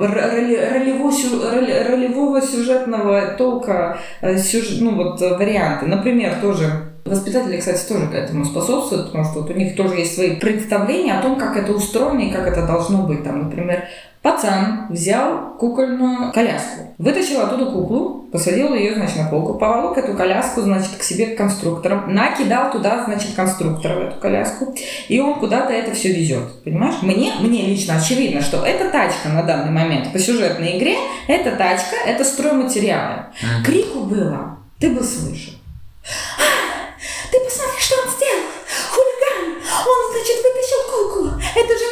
роли, ролево, ролевого сюжетного толка э, сюжет, ну вот варианты. Например, тоже Воспитатели, кстати, тоже к этому способствуют, потому что вот у них тоже есть свои представления о том, как это устроено и как это должно быть. Там, например, Пацан взял кукольную коляску, вытащил оттуда куклу, посадил ее, значит, на полку, поволок эту коляску, значит, к себе к конструкторам, накидал туда, значит, конструктора в эту коляску, и он куда-то это все везет. Понимаешь? Мне, мне лично очевидно, что эта тачка на данный момент по сюжетной игре, эта тачка, это стройматериалы. Крику было, ты бы слышал. «А, ты посмотри, что он сделал! Хулиган! Он, значит, вытащил куклу! Это же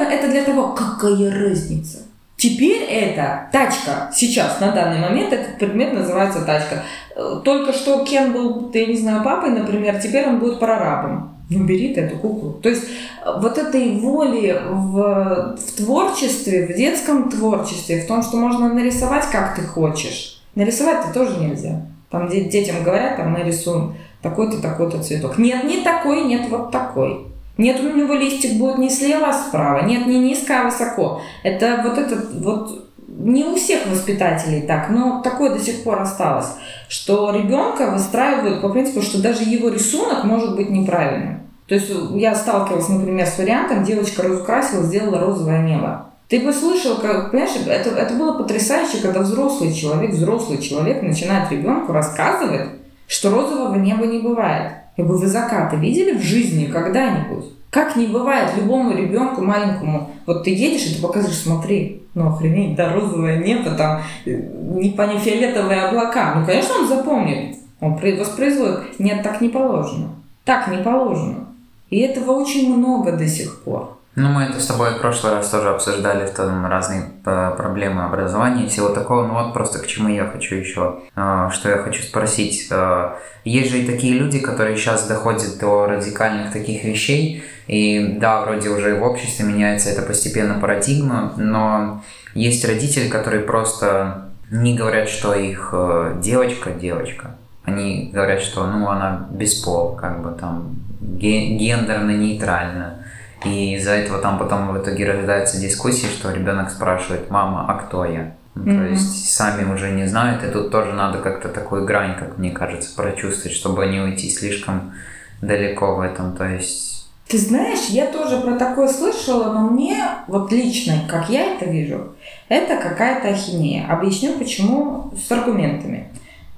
этого, это для того, какая разница. Теперь это тачка. Сейчас, на данный момент, этот предмет называется тачка. Э, только что Кен был, я не знаю, папой, например, теперь он будет прорабом. Ну, бери ты эту куклу. То есть э, вот этой воли в, в творчестве, в детском творчестве, в том, что можно нарисовать, как ты хочешь. Нарисовать-то тоже нельзя. Там детям говорят, там мы рисуем такой-то, такой-то цветок. Нет, не такой, нет, вот такой. Нет, у него листик будет не слева, а справа. Нет, не низко, а высоко. Это вот этот вот не у всех воспитателей так, но такое до сих пор осталось, что ребенка выстраивают по принципу, что даже его рисунок может быть неправильным. То есть я сталкивалась, например, с вариантом, девочка разукрасила, сделала розовое небо. Ты бы слышал, как, понимаешь, это, это было потрясающе, когда взрослый человек, взрослый человек начинает ребенку рассказывать, что розового неба не бывает. Я говорю, вы закаты видели в жизни когда-нибудь? Как не бывает любому ребенку маленькому, вот ты едешь и ты показываешь, смотри, ну охренеть, да, розовое небо, там, не по фиолетовые облака. Ну, конечно, он запомнит, он воспроизводит. Нет, так не положено. Так не положено. И этого очень много до сих пор. Ну, мы это с тобой в прошлый раз тоже обсуждали, в том разные э, проблемы образования и всего такого. Ну вот просто к чему я хочу еще, э, что я хочу спросить. Э, есть же и такие люди, которые сейчас доходят до радикальных таких вещей, и да, вроде уже в обществе меняется это постепенно парадигма, но есть родители, которые просто не говорят, что их девочка девочка. Они говорят, что ну она без пола, как бы там гендерно нейтральная и из-за этого там потом в итоге рождаются дискуссии, что ребенок спрашивает, мама, а кто я? Mm-hmm. То есть сами уже не знают, и тут тоже надо как-то такую грань, как мне кажется, прочувствовать, чтобы не уйти слишком далеко в этом. То есть ты знаешь, я тоже про такое слышала, но мне, вот лично, как я это вижу, это какая-то ахинея. Объясню почему с аргументами.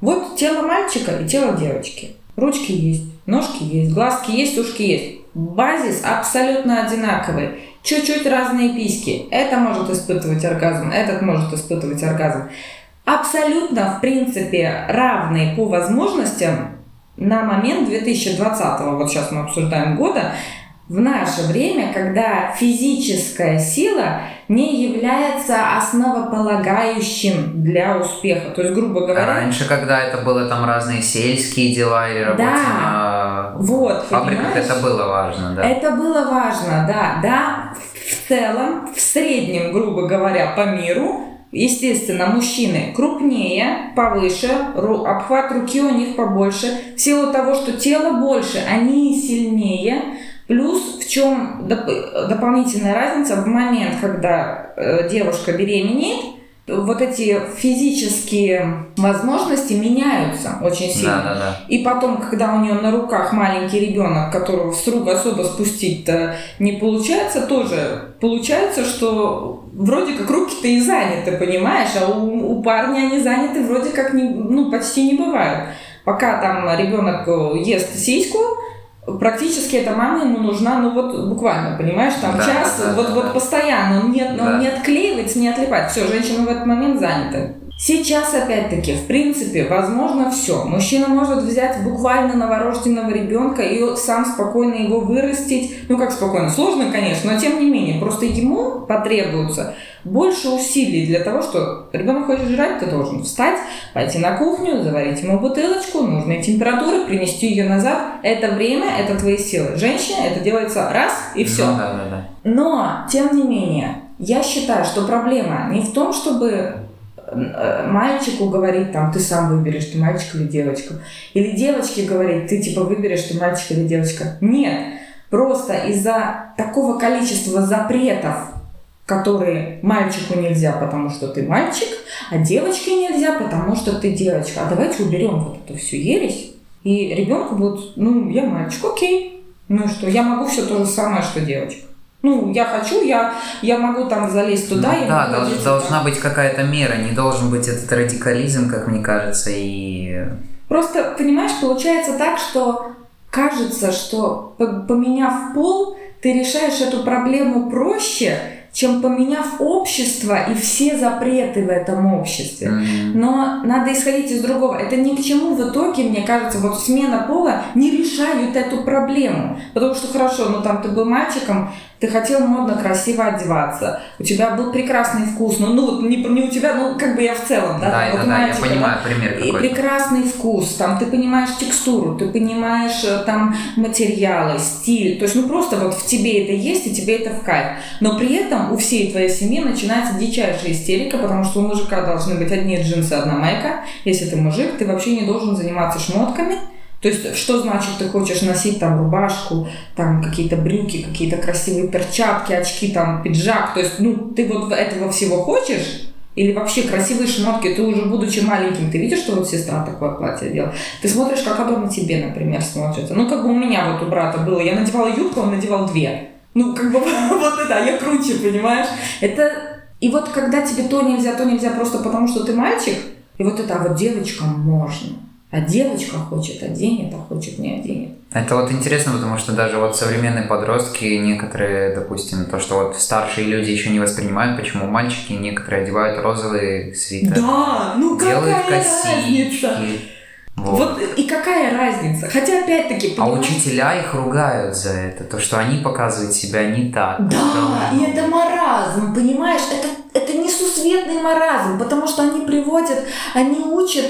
Вот тело мальчика и тело девочки. Ручки есть, ножки есть, глазки есть, ушки есть. Базис абсолютно одинаковый. Чуть-чуть разные письки. Это может испытывать оргазм, этот может испытывать оргазм. Абсолютно, в принципе, равные по возможностям на момент 2020, вот сейчас мы обсуждаем года, в наше время, когда физическая сила не является основополагающим для успеха. То есть, грубо говоря... Раньше, когда это было там разные сельские дела или работа да, на вот, фабриках, это было важно, да? Это было важно, да. Да, в целом, в среднем, грубо говоря, по миру, Естественно, мужчины крупнее, повыше, обхват руки у них побольше. В силу того, что тело больше, они сильнее, Плюс в чем доп- дополнительная разница в момент, когда э, девушка беременеет, вот эти физические возможности меняются очень сильно. Да, да, да. И потом, когда у нее на руках маленький ребенок, которого с рук особо спустить-то не получается, тоже получается, что вроде как руки-то и заняты, понимаешь, а у, у парня они заняты вроде как не, ну, почти не бывают. Пока там ребенок ест сиську, практически эта мама ему нужна, ну вот буквально, понимаешь, там да, час, да, вот, да, вот постоянно, он не, да. он не отклеивается, не отлипает, все, женщина в этот момент занята. Сейчас, опять-таки, в принципе, возможно все. Мужчина может взять буквально новорожденного ребенка и сам спокойно его вырастить. Ну, как спокойно, сложно, конечно, но тем не менее, просто ему потребуется больше усилий для того, что ребенок хочет жрать, ты должен встать, пойти на кухню, заварить ему бутылочку, нужной температуры, принести ее назад. Это время, это твои силы. Женщине это делается раз и все. Да, да, да. Но, тем не менее, я считаю, что проблема не в том, чтобы мальчику говорить, там, ты сам выберешь, ты мальчик или девочка. Или девочке говорить, ты типа выберешь, ты мальчик или девочка. Нет. Просто из-за такого количества запретов, которые мальчику нельзя, потому что ты мальчик, а девочке нельзя, потому что ты девочка. А давайте уберем вот эту всю ересь, и ребенку будет, ну, я мальчик, окей. Ну что, я могу все то же самое, что девочка. Ну, я хочу, я, я могу там залезть туда. Ну, да, долж, должна быть какая-то мера, не должен быть этот радикализм, как мне кажется, и... Просто, понимаешь, получается так, что кажется, что поменяв пол, ты решаешь эту проблему проще, чем поменяв общество и все запреты в этом обществе. Mm-hmm. Но надо исходить из другого. Это ни к чему в итоге, мне кажется, вот смена пола не решают эту проблему. Потому что хорошо, ну там ты был мальчиком, ты хотел модно, красиво одеваться, у тебя был прекрасный вкус, ну, ну вот не, не у тебя, ну как бы я в целом, да, да, вот да, мальчика, я понимаю да, пример И прекрасный вкус, там ты понимаешь текстуру, ты понимаешь э, там материалы, стиль, то есть ну просто вот в тебе это есть и тебе это в кайф, но при этом у всей твоей семьи начинается дичайшая истерика, потому что у мужика должны быть одни джинсы, одна майка, если ты мужик, ты вообще не должен заниматься шмотками, то есть, что значит, ты хочешь носить там рубашку, там какие-то брюки, какие-то красивые перчатки, очки, там пиджак. То есть, ну, ты вот этого всего хочешь, или вообще красивые шмотки, ты уже будучи маленьким, ты видишь, что вот сестра такое платье делала? Ты смотришь, как оно на тебе, например, смотрится. Ну, как бы у меня вот у брата было, я надевала юбку, он надевал две. Ну, как бы вот это, а я круче, понимаешь? Это... И вот когда тебе то нельзя, то нельзя просто потому, что ты мальчик, и вот это, а вот девочкам можно. А девочка хочет оденет, а хочет не оденет. Это вот интересно, потому что даже вот современные подростки, некоторые, допустим, то, что вот старшие люди еще не воспринимают, почему мальчики некоторые одевают розовые свитеры. Да, ну делают какая косички. разница? Вот. вот и какая разница? Хотя опять-таки. А учителя их ругают за это, то, что они показывают себя не так. Да, и это маразм, понимаешь? Это, это несусветный маразм, потому что они приводят, они учат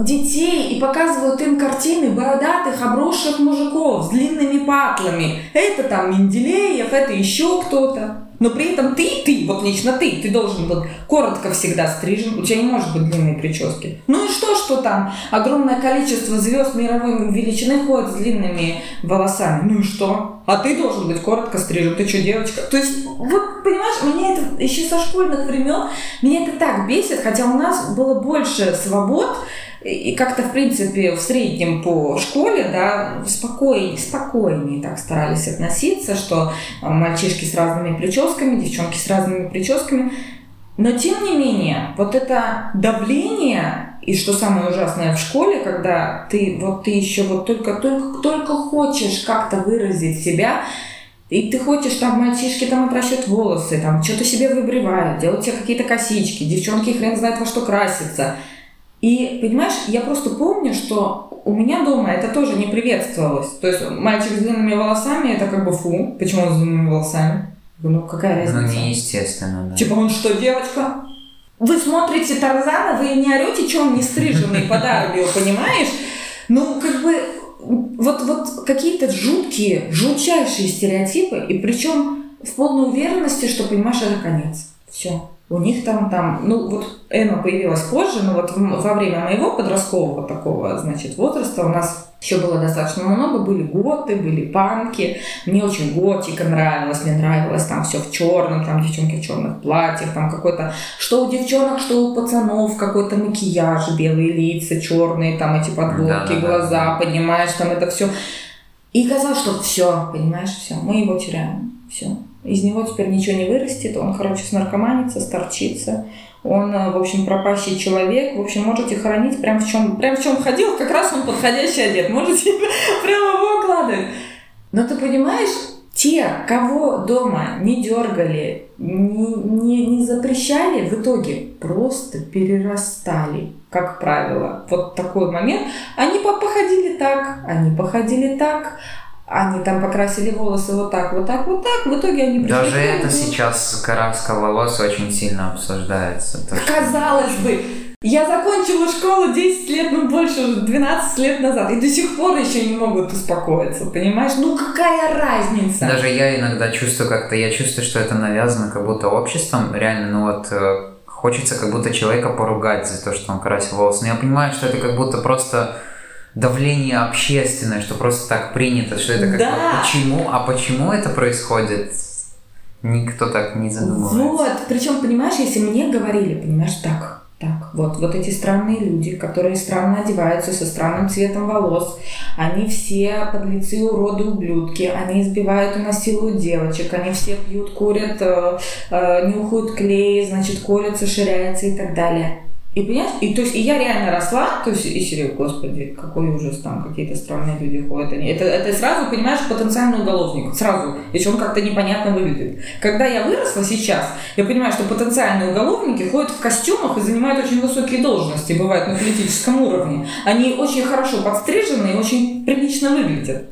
детей и показывают им картины бородатых, обросших мужиков с длинными патлами. Это там Менделеев, это еще кто-то но при этом ты, ты, вот лично ты, ты должен быть коротко всегда стрижен, у тебя не может быть длинные прически. Ну и что, что там огромное количество звезд мировой величины ходят с длинными волосами, ну и что? А ты должен быть коротко стрижен, ты что, девочка? То есть, вот, понимаешь, меня это еще со школьных времен, меня это так бесит, хотя у нас было больше свобод, и как-то, в принципе, в среднем по школе, да, спокойнее, спокойнее так старались относиться, что мальчишки с разными прическами, девчонки с разными прическами. Но, тем не менее, вот это давление, и что самое ужасное в школе, когда ты вот ты еще вот только, только, только хочешь как-то выразить себя, и ты хочешь, там мальчишки там отращивают волосы, там что-то себе выбривают, делают себе какие-то косички, девчонки хрен знает во что красятся – и, понимаешь, я просто помню, что у меня дома это тоже не приветствовалось. То есть мальчик с длинными волосами, это как бы фу, почему он с длинными волосами? Ну, какая разница? Ну, неестественно, да. Типа, он что, девочка? Вы смотрите Тарзана, вы не орете, что он не стриженный подарок, понимаешь? Ну, как бы, вот, вот какие-то жуткие, жутчайшие стереотипы, и причем в полной уверенности, что, понимаешь, это конец. Все. У них там, там, ну вот Эма появилась позже, но вот во время моего подросткового такого, значит, возраста у нас еще было достаточно много, были готы, были панки. Мне очень готика нравилась, мне нравилось там все в черном, там девчонки в черных платьях, там какой-то, что у девчонок, что у пацанов, какой-то макияж, белые лица, черные, там эти подводки, да, глаза, да, да. понимаешь, там это все. И казалось, что все, понимаешь, все, мы его теряем, все. Из него теперь ничего не вырастет, он, короче, снаркоманится, сторчится, он, э, в общем, пропащий человек, в общем, можете хоронить прям в чем, прям в чем ходил, как раз он подходящий одет, можете прямо его укладывать. Но ты понимаешь, те, кого дома не дергали, не, не, не запрещали, в итоге просто перерастали, как правило. Вот такой момент. Они походили так, они походили так, они там покрасили волосы вот так, вот так, вот так, в итоге они пришли... Даже это сейчас краска волос очень сильно обсуждается. То, Казалось что... бы, я закончила школу 10 лет, ну больше, 12 лет назад, и до сих пор еще не могут успокоиться, понимаешь? Ну какая разница? Даже я иногда чувствую как-то, я чувствую, что это навязано как будто обществом, реально, ну вот э, хочется как будто человека поругать за то, что он красил волосы. Но я понимаю, что это как будто просто давление общественное, что просто так принято, что это как да. почему, а почему это происходит? Никто так не задумывается. Вот, причем, понимаешь, если мне говорили, понимаешь, так, так, вот, вот эти странные люди, которые странно одеваются, со странным цветом волос, они все подлецы, уроды, ублюдки, они избивают и насилуют девочек, они все пьют, курят, э, э, нюхают клей, значит, колятся, ширяются и так далее. И понимаешь, и то есть и я реально росла, то есть и серию, господи, какой ужас, там какие-то странные люди ходят. Они, это, это сразу, понимаешь, потенциальный уголовник, сразу, если он как-то непонятно выглядит. Когда я выросла сейчас, я понимаю, что потенциальные уголовники ходят в костюмах и занимают очень высокие должности, бывают на политическом уровне. Они очень хорошо подстрижены и очень прилично выглядят.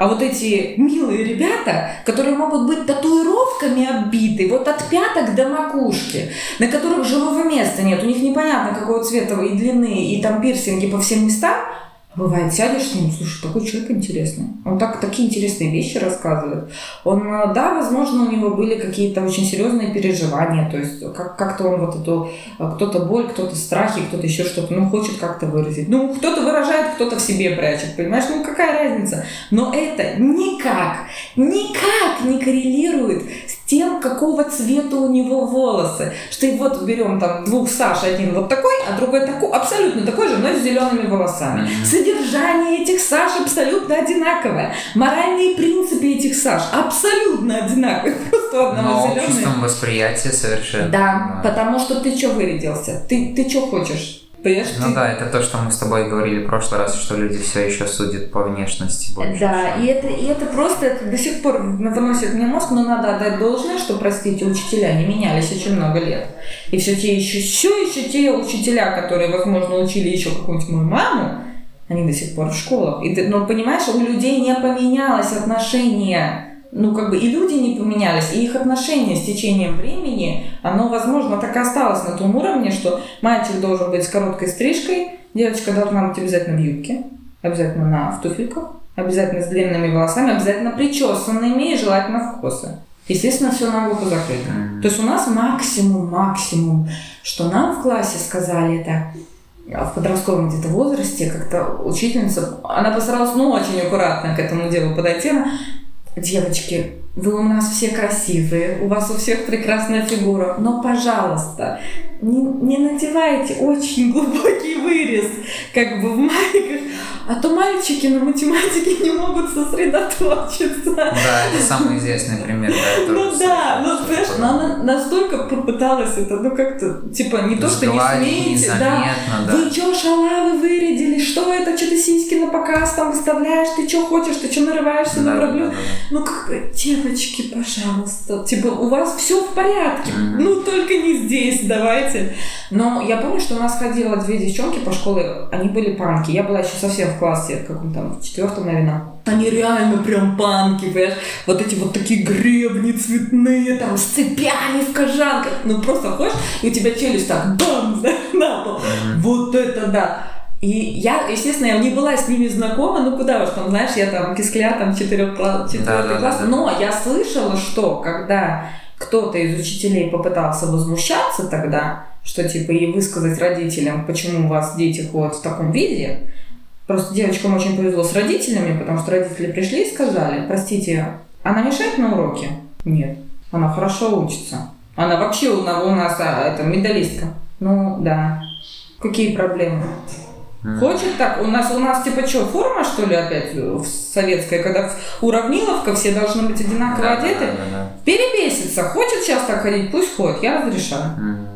А вот эти милые ребята, которые могут быть татуировками оббиты, вот от пяток до макушки, на которых живого места нет, у них непонятно какого цвета и длины, и там пирсинги по всем местам, Бывает, сядешь с ним, слушай, такой человек интересный. Он так, такие интересные вещи рассказывает. Он, э, да, возможно, у него были какие-то очень серьезные переживания, то есть как- как-то он вот эту, э, кто-то боль, кто-то страхи, кто-то еще что-то, ну, хочет как-то выразить. Ну, кто-то выражает, кто-то в себе прячет, понимаешь? Ну, какая разница? Но это никак, никак не коррелирует тем, какого цвета у него волосы. Что и вот берем там двух Саш, один вот такой, а другой такой, абсолютно такой же, но с зелеными волосами. Mm-hmm. Содержание этих Саш абсолютно одинаковое. Моральные принципы этих Саш абсолютно одинаковые. Просто одного но зеленый. восприятие совершенно. Да, да, потому что ты что вырядился? Ты, ты что хочешь? Понимаешь, ну ты... да, это то, что мы с тобой говорили в прошлый раз, что люди все еще судят по внешности больше. Да, и это, и это просто это до сих пор выносит мне мозг, но надо отдать должное, что, простите, учителя не менялись очень много лет. И все те еще, все еще те учителя, которые, возможно, учили еще какую-нибудь мою маму, Они до сих пор в школах. И ты, но понимаешь, у людей не поменялось отношение ну, как бы и люди не поменялись, и их отношение с течением времени, оно, возможно, так и осталось на том уровне, что мальчик должен быть с короткой стрижкой, девочка должна быть обязательно в юбке, обязательно на, в туфельках, обязательно с длинными волосами, обязательно причесанными и желательно в косы. Естественно, все наглухо закрыто. То есть у нас максимум, максимум, что нам в классе сказали это, а в подростковом где-то возрасте как-то учительница, она постаралась, ну, очень аккуратно к этому делу подойти, она, девочки, вы у нас все красивые, у вас у всех прекрасная фигура, но, пожалуйста, не, не надевайте очень глубокий вырез, как бы в майках, а то мальчики на математике не могут сосредоточиться. Да, это самый известный пример. Да, ну да, ну знаешь, но она настолько попыталась это, ну как-то, типа, не то, что не смеете, да. да. Вы чё, шалавы вырядили, что это, что ты сиськи на показ там выставляешь, ты что хочешь, ты что нарываешься Да, на да, да. Ну как, девочки, пожалуйста, типа, у вас все в порядке, ну только не здесь, давайте. Но я помню, что у нас ходило две девчонки по школе, они были панки. Я была еще совсем в классе, каком там, в четвертом, наверное. Они реально прям панки, понимаешь? Вот эти вот такие гребни цветные, там, с цепями в кожанках. Ну, просто ходишь, и у тебя челюсть так, бам, на пол. Вот это да. И я, естественно, я не была с ними знакома, ну куда уж там, знаешь, я там кискляр, там четырех класс, четвертый Да-да-да-да. класс, но я слышала, что когда кто-то из учителей попытался возмущаться тогда, что типа и высказать родителям, почему у вас дети ходят в таком виде, просто девочкам очень повезло с родителями, потому что родители пришли и сказали, простите, она мешает на уроке? Нет. Она хорошо учится. Она вообще у нас, у нас а, это, медалистка. Ну, да. Какие проблемы? Хочет так? У нас, у нас типа что, форма, что ли, опять э, советская, когда уравниловка, все должны быть одинаково Да, одеты? да, да, Перебесится. Хочет сейчас так ходить, пусть ходит, я разрешаю. да. Мгм.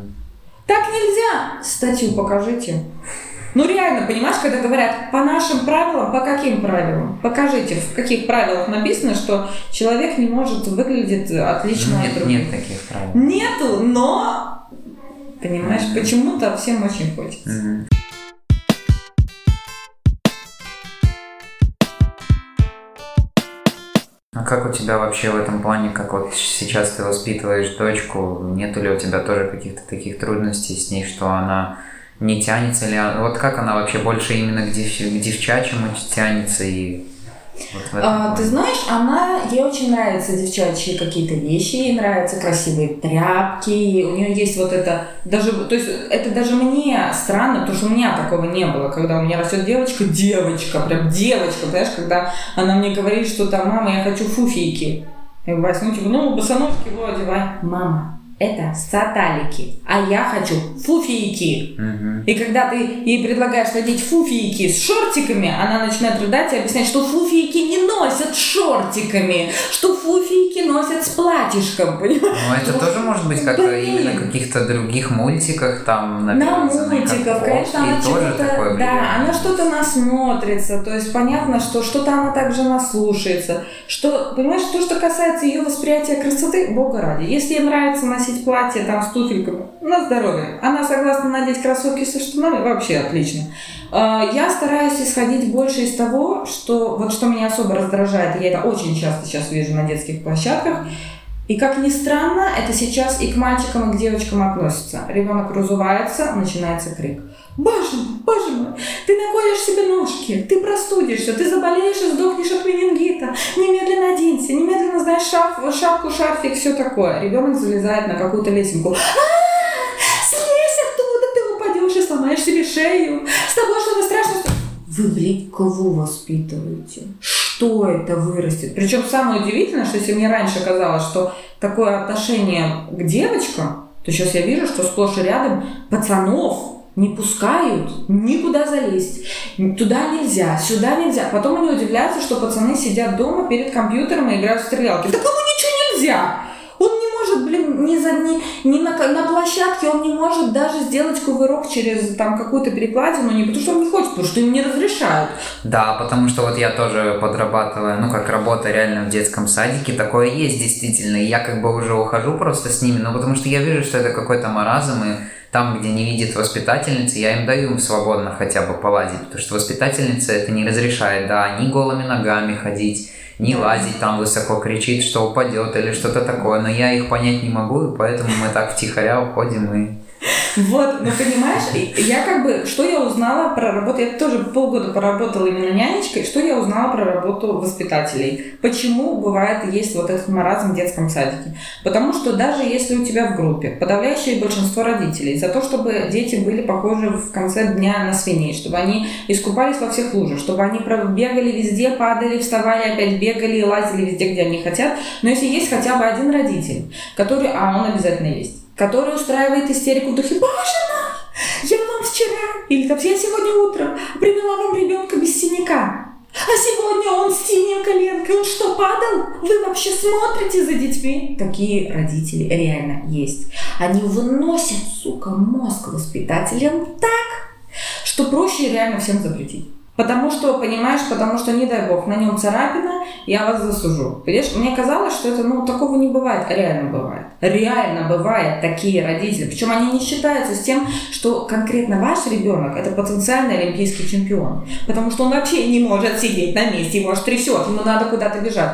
Так нельзя! Статью покажите. Ну реально, понимаешь, когда говорят по нашим правилам, по каким правилам? Покажите, в каких правилах написано, что человек не может выглядеть отлично от Нет, других. нет таких правил. Нету, но понимаешь, почему-то всем очень хочется. Мгм. А как у тебя вообще в этом плане, как вот сейчас ты воспитываешь дочку, нету ли у тебя тоже каких-то таких трудностей с ней, что она не тянется ли, вот как она вообще больше именно к, дев- к девчачьему тянется и вот А, ты знаешь, она, ей очень нравятся девчачьи какие-то вещи, ей нравятся красивые тряпки, у нее есть вот это, даже, то есть это даже мне странно, потому что у меня такого не было, когда у меня растет девочка, девочка, прям девочка, понимаешь, когда она мне говорит, что там, мама, я хочу фуфийки. Я говорю, «Вась, ну, типа, ну, босоножки его одевай. Мама, это саталики, а я хочу фуфийки. Мгм. И когда ты ей предлагаешь надеть фуфийки с шортиками, она начинает рыдать и объяснять, что фуфийки не носят шортиками, что фуфийки носят с платьишком, понимаешь? Ну, это тоже может быть как Блин. именно каких-то других мультиках, там, На мультиков, конечно, она такое да, она что-то насмотрится, то есть понятно, что что-то она также наслушается, что, понимаешь, то, что касается ее восприятия красоты, бога ради, если ей нравится носить платье там с туфельками, на здоровье, она согласна надеть кроссовки со штанами, вообще отлично. А, Я стараюсь исходить больше из того, что вот что меня особо раздражает, и я это очень часто сейчас вижу на детских площадках, и как ни странно, это сейчас и к мальчикам, и к девочкам относится. Ребенок разувается, начинается крик. Боже мой, боже мой, ты наколешь себе ножки, ты простудишься, ты заболеешь и сдохнешь от менингита. Немедленно оденься, немедленно, знаешь, шарф, шапку, шарфик, все такое. Ребенок залезает на какую-то лесенку. «А, Слезь оттуда, ты упадешь и сломаешь себе шею. С тобой что-то страшное. что-» Вы, блин, кого воспитываете? Что это вырастет? Причем самое удивительное, что если мне раньше казалось, что такое отношение к девочкам, то сейчас я вижу, что сплошь и рядом пацанов не пускают никуда залезть. Туда нельзя, сюда нельзя. Потом они удивляются, что пацаны сидят дома перед компьютером и играют в стрелялки. Да кому ничего нельзя? Он не может, блин, ни, за, ни, ни на, на площадке, он не может даже сделать кувырок через там какую-то перекладину, не потому что он не хочет, потому что им не разрешают. Да, потому что вот я тоже подрабатываю, ну, как работа реально в детском садике, такое есть действительно, и я как бы уже ухожу просто с ними, ну, потому что я вижу, что это какой-то маразм, и там, где не видит воспитательницы, я им даю им свободно хотя бы полазить, потому что воспитательница это не разрешает, да, ни голыми ногами ходить, не лазить там высоко, кричит, что упадет или что-то такое, но я их понять не могу, и поэтому мы так втихаря уходим и вот, ну понимаешь, я как бы, что я узнала про работу, я тоже полгода поработала именно нянечкой, что я узнала про работу воспитателей. Почему бывает, есть вот этот маразм в детском садике? Потому что даже если у тебя в группе подавляющее большинство родителей за то, чтобы дети были похожи в конце дня на свиней, чтобы они искупались во всех лужах, чтобы они бегали везде, падали, вставали, опять бегали и лазили везде, где они хотят. Но если есть хотя бы один родитель, который, а он обязательно есть, который устраивает истерику в духе «Боже мой, я вам вчера, или там я сегодня утром привела вам ребенка без синяка, а сегодня он с синим коленкой, он что, падал? Вы вообще смотрите за детьми? Такие родители реально есть. Они выносят, сука, мозг воспитателям так, что проще реально всем запретить. Потому что, понимаешь, потому что, не дай бог, на нем царапина, я вас засужу. Понимаешь, мне казалось, что это, ну, такого не бывает, а реально бывает. Реально бывает такие родители. Причем они не считаются с тем, что конкретно ваш ребенок это потенциальный олимпийский чемпион. Потому что он вообще не может сидеть на месте, его аж трясет, ему надо куда-то бежать.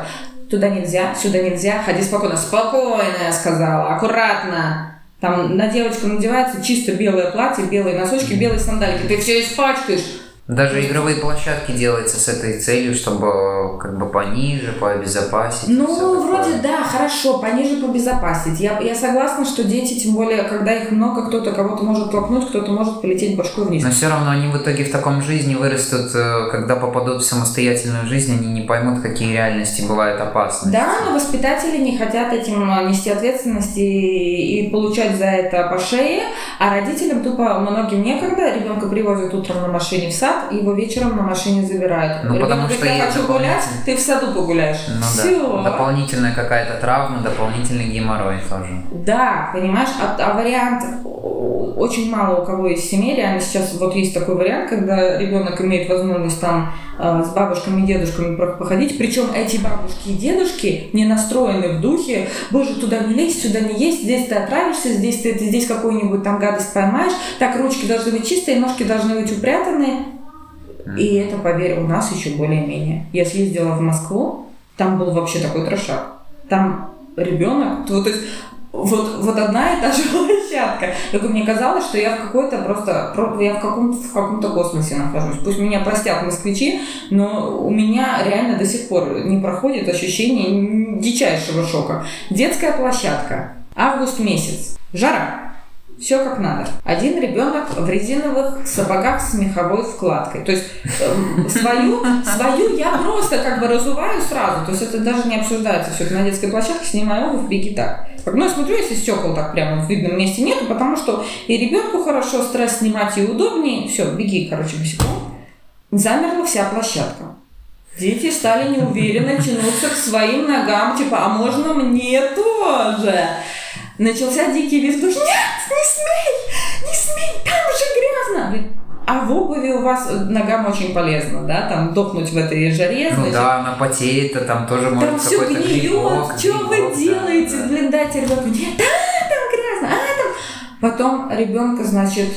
Туда нельзя, сюда нельзя, ходи спокойно. Спокойно, я сказала, аккуратно. Там на девочку надевается чисто белое платье, белые носочки, белые сандалики. Ты все испачкаешь даже игровые площадки делаются с этой целью, чтобы как бы пониже, пообезопасить. Ну, вроде да, хорошо, пониже побезопасить. Я, я согласна, что дети, тем более, когда их много, кто-то кого-то может толкнуть, кто-то может полететь башкой вниз. Но все равно они в итоге в таком жизни вырастут, э, когда попадут в самостоятельную жизнь, они не поймут, какие реальности бывают опасны. Да, но воспитатели не хотят этим а, нести ответственность и, и получать за это по шее, а родителям тупо многим некогда, ребенка привозят утром на машине в сад, его вечером на машине забирают. Ну, потому что я хочу гулять, ты в саду погуляешь. Ну Все. да, дополнительная какая-то травма, дополнительный геморрой тоже. Да, понимаешь, а, а вариант очень мало у кого есть семьи, реально сейчас вот есть такой вариант, когда ребенок имеет возможность там э, с бабушками и дедушками походить, причем эти бабушки и дедушки не настроены в духе, боже, туда не лезь, сюда не есть, здесь ты отравишься, здесь ты, ты здесь какую-нибудь там гадость поймаешь, так ручки должны быть чистые, ножки должны быть и это, поверь, у нас еще более-менее. Я съездила в Москву, там был вообще такой трешак. Там ребенок, то, то есть вот, вот одна и та же площадка. Только мне казалось, что я в какой-то просто, я в каком-то, в каком-то космосе нахожусь. Пусть меня простят москвичи, но у меня реально до сих пор не проходит ощущение дичайшего шока. Детская площадка. Август месяц. Жара. Все как надо. Один ребенок в резиновых сапогах с меховой вкладкой. То есть э, свою, свою я просто как бы разуваю сразу. То есть это даже не обсуждается. Все это на детской площадке снимаю обувь, беги так. Ну, я смотрю, если стекол так прямо в видном месте нету, потому что и ребенку хорошо стресс снимать, и удобнее. Все, беги, короче, босиком. Замерла вся площадка. Дети стали неуверенно тянуться к своим ногам, типа, а можно мне тоже? Начался дикий визг, нет, не смей, не смей, там же грязно. А в обуви у вас ногам очень полезно, да, там дохнуть в этой жаре. Ну да, она потеет, а там тоже может Там все гниет, что вы делаете, да. блин, дайте ребенку, нет, да, там грязно, а там... Потом ребенка, значит,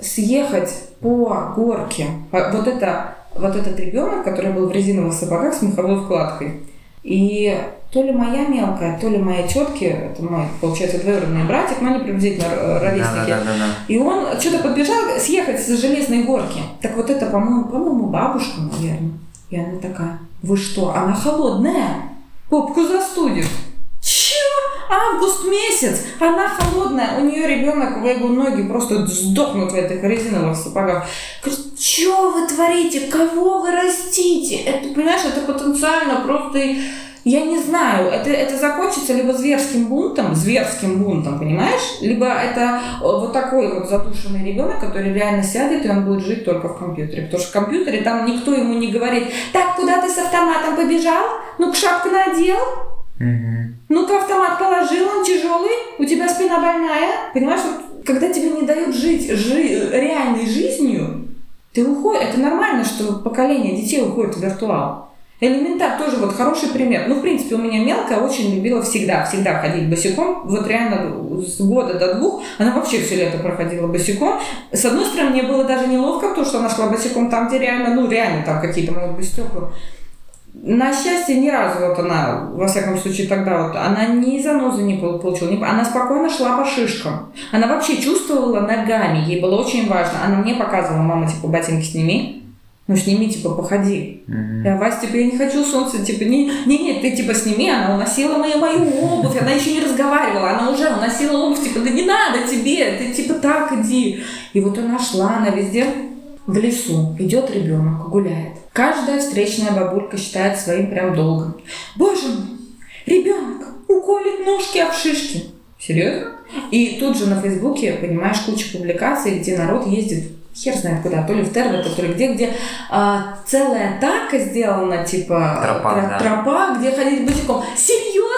съехать по горке. Вот это вот этот ребенок, который был в резиновых сапогах с меховой вкладкой. И то ли моя мелкая, то ли мои тетки, это мой, получается, двоюродный братик, но они приблизительно ровесники. Да, да, да, да. И он что-то подбежал съехать с железной горки. Так вот это, по-моему, по-моему, бабушка, наверное. И она такая, вы что, она холодная? Попку застудит. Август месяц, она холодная, у нее ребенок, его ноги просто сдохнут в этих резиновых сапогах. Говорит, что вы творите, кого вы растите? Это, понимаешь, это потенциально просто я не знаю, это, это закончится либо зверским бунтом, зверским бунтом, понимаешь? Либо это э, вот такой вот затушенный ребенок, который реально сядет, и он будет жить только в компьютере. Потому что в компьютере там никто ему не говорит, так, куда ты с автоматом побежал? Ну-ка, шапку надел, Угу. Ну-ка, автомат положил, он тяжелый, у тебя спина больная. Понимаешь, вот, когда тебе не дают жить жи- реальной жизнью, ты уходишь. Это нормально, что поколение детей уходит в виртуал. Элементар тоже вот хороший пример. Ну, в принципе, у меня мелкая очень любила всегда, всегда ходить босиком. Вот реально с года до двух она вообще все лето проходила босиком. С одной стороны, мне было даже неловко то, что она шла босиком там, где реально, ну, реально там какие-то могут быть стекла. На счастье, ни разу вот она, во всяком случае тогда вот, она ни занозы не получила, ни, она спокойно шла по шишкам. Она вообще чувствовала ногами, ей было очень важно. Она мне показывала, мама, типа, ботинки сними, ну сними, типа, походи. Mm-hmm. Я, Вася, типа, я не хочу солнца, типа, не, не, не, ты, типа, сними, она уносила мою, мою обувь, она еще не разговаривала, она уже уносила обувь, типа, да не надо тебе, ты, типа, так иди. И вот она шла, она везде в лесу, идет ребенок, гуляет. Каждая встречная бабулька считает своим прям долгом. Боже мой, ребенок уколет ножки об шишки. Серьезно? И тут же на Фейсбуке, понимаешь, куча публикаций, где народ ездит хер знает куда, то ли в Терве, то ли где, где а, целая атака сделана, типа тропа, тро, да. тропа, где ходить босиком. Серьезно?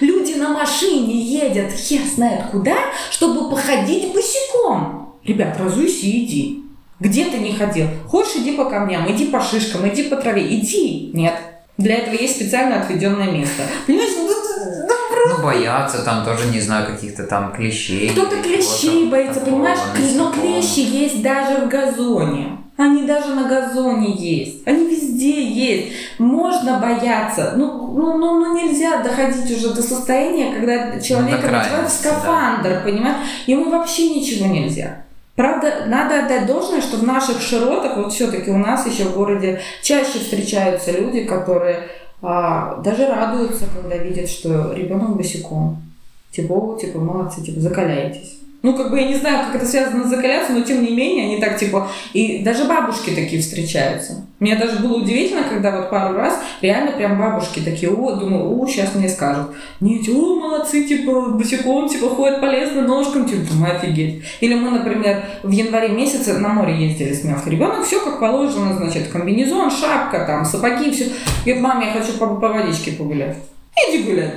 Люди на машине едят хер знает куда, чтобы походить босиком. Ребят, разуйся и иди. Где ты не ходил? Хочешь, иди по камням, иди по шишкам, иди по траве. Иди. Нет. Для этого есть специально отведенное место. Понимаешь, ну, ну, боятся там тоже, не знаю, каких-то там клещей. Кто-то клещей боится, понимаешь? Но клещи есть даже в газоне. Они даже на газоне есть. Они везде есть. Можно бояться. Ну, ну, ну, ну нельзя доходить уже до состояния, когда человек ну, в скафандр, да. понимаешь? Ему вообще ничего нельзя. Правда, надо отдать должное, что в наших широтах, вот все-таки у нас еще в городе чаще встречаются люди, которые а, даже радуются, когда видят, что ребенок босиком. Типа, типа, молодцы, типа, закаляйтесь. Ну, как бы я не знаю, как это связано с закаляться, но тем не менее, они так типа... И даже бабушки такие встречаются. Мне даже было удивительно, когда вот пару раз реально прям бабушки такие, о, думаю, о, сейчас мне скажут. Нет, о, молодцы, типа, босиком, типа, ходят полезно ножкам, типа, думаю, офигеть. Или мы, например, в январе месяце на море ездили с Мелкой. Ребенок все как положено, значит, комбинезон, шапка, там, сапоги, все. Говорит, мам, я хочу по, по водичке погулять. Иди гуляй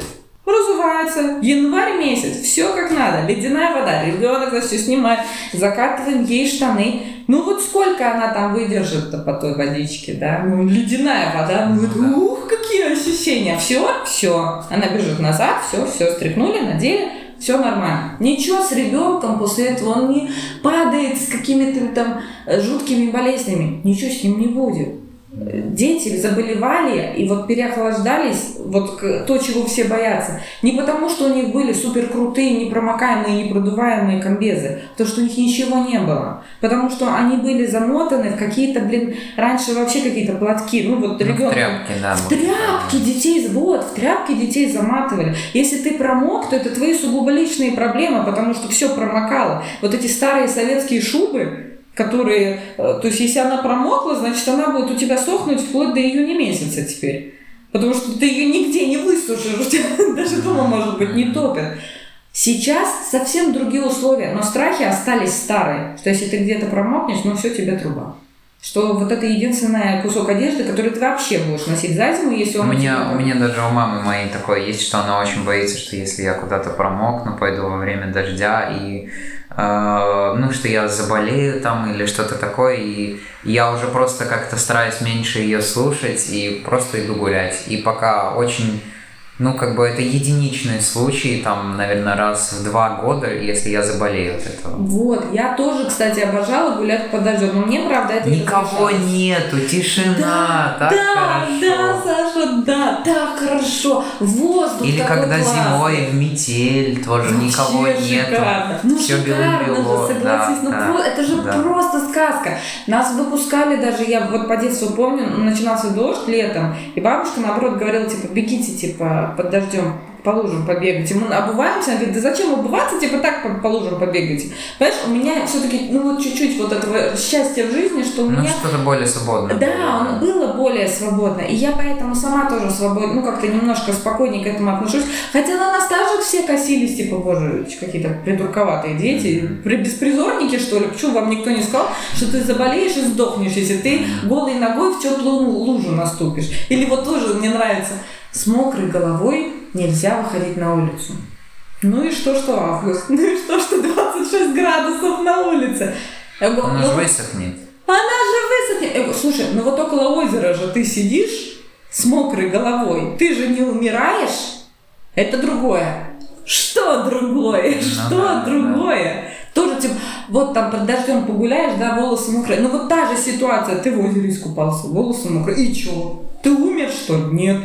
разувается. Январь месяц, все как надо. Ледяная вода, ребенок, значит, все снимает. Закатываем ей штаны. Ну вот сколько она там выдержит-то по той водичке, да? Ну, ледяная вода, ну, ух, какие ощущения. Все, все. Она бежит назад, все, все, стряхнули, надели, все нормально. Ничего с ребенком после этого он не падает с какими-то там жуткими болезнями. Ничего с ним не будет дети заболевали и вот переохлаждались, вот то, чего все боятся, не потому, что у них были супер крутые, непромокаемые, непродуваемые комбезы, то, что у них ничего не было, потому что они были замотаны в какие-то, блин, раньше вообще какие-то платки, ну вот ну, ребенок... В тряпки, да. В тряпки детей, вот, в тряпки детей заматывали. Если ты промок, то это твои сугубо личные проблемы, потому что все промокало. Вот эти старые советские шубы, которые, э, то есть если она промокла, значит она будет у тебя сохнуть вплоть до июня месяца теперь. Потому что ты ее нигде не высушишь, у тебя даже дома, может быть, не топят. Сейчас совсем другие условия, но страхи остались старые, что если ты где-то промокнешь, ну все, тебе труба. Что вот это единственный кусок одежды, который ты вообще будешь носить за зиму, если он у меня, у меня даже у мамы моей такое есть, что она очень боится, что если я куда-то промокну, пойду во время дождя и ну, что я заболею там или что-то такое, и я уже просто как-то стараюсь меньше ее слушать и просто иду гулять. И пока очень ну, как бы это единичные случаи, там, наверное, раз в два года, если я заболею от этого. Вот, я тоже, кстати, обожала гулять под дождем, но мне, правда, это Никого нету, тишина, да, так да, хорошо. Да, Саша, да, так хорошо, воздух Или когда классный. зимой в метель тоже Вообще никого нету. шикарно. Ну, Все шикарно бело-бело. же, согласись, да, ну да, про- это же да. просто сказка. Нас выпускали даже, я вот по детству помню, начинался дождь летом, и бабушка, наоборот, говорила, типа, бегите, типа, под дождем по лужам побегать. И мы обуваемся, она говорит, да зачем обуваться, типа так по, по лужам побегать. Понимаешь, у меня все-таки, ну вот чуть-чуть вот этого счастья в жизни, что у Ну, меня... что-то более свободное. Да, оно было более свободно. И я поэтому сама тоже свободно, ну как-то немножко спокойнее к этому отношусь. Хотя на нас также все косились, типа, боже, какие-то придурковатые дети, при- беспризорники, что ли. Почему вам никто не сказал, что ты заболеешь и сдохнешь, если ты голой ногой в теплую лужу наступишь? Или вот тоже мне нравится, с мокрой головой нельзя выходить на улицу. Ну и что, что август? Ну и что, что 26 градусов на улице? Я говорю, Оно «Ну, же высохнет. она же высохнет. Я говорю, Слушай, ну вот около озера же ты сидишь, с мокрой головой, ты же не умираешь? Это другое. Что другое? Ну Что да, другое? Тоже типа, вот там под дождем погуляешь, да, волосы мокрые. Ну вот та же ситуация, ты в озере искупался, волосы мокрые. И чё? Ты умер, что ли? Нет.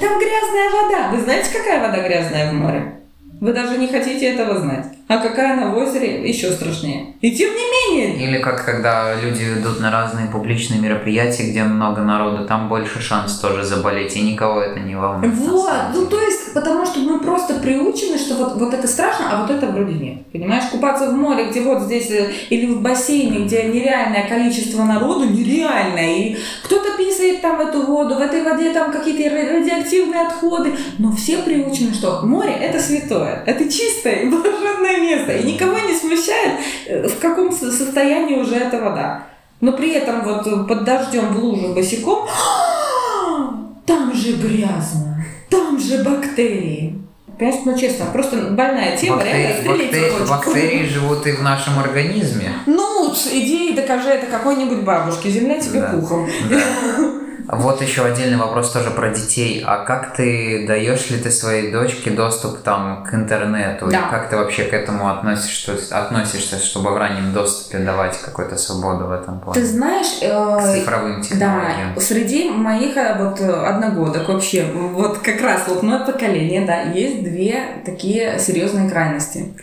Там грязная вода. Вы знаете, какая вода грязная в море? Вы даже не хотите этого знать. А какая она в озере, еще страшнее. И тем не менее, Или как когда люди идут на разные публичные мероприятия, где много народу, там больше шанс тоже заболеть, и никого это не волнует. Вот, ну то есть, потому что мы просто приучены, что вот, вот это страшно, а вот это вроде нет. Понимаешь, купаться в море, где вот здесь, э, или в бассейне, где нереальное количество народу, нереальное, и кто-то писает там эту воду, в этой воде там какие-то ра- радиоактивные отходы, но все приучены, что море это святое, это чистое и блаженное место, и никого не смущает, э, в каком со- состоянии уже эта вода. Но при этом вот под дождем в лужу босиком, там же грязно, там же бактерии. Понимаешь, ну честно, просто больная тема, реально Бактери- стрелить бактери- хочется. бактерии живут и в нашем организме. Ну, иди и докажи это какой-нибудь бабушке, земля тебе Да. пухом. Вот еще отдельный вопрос тоже про детей. А как ты даешь ли ты своей дочке доступ там к интернету? Да. И как ты вообще к этому относишься, относишься, чтобы в раннем доступе давать какую-то свободу в этом Ты плане? знаешь, К э, цифровым технологиям. Да, среди моих э, вот э, одногодок вообще, вот как раз вот мое поколение, да, есть две такие серьезные крайности.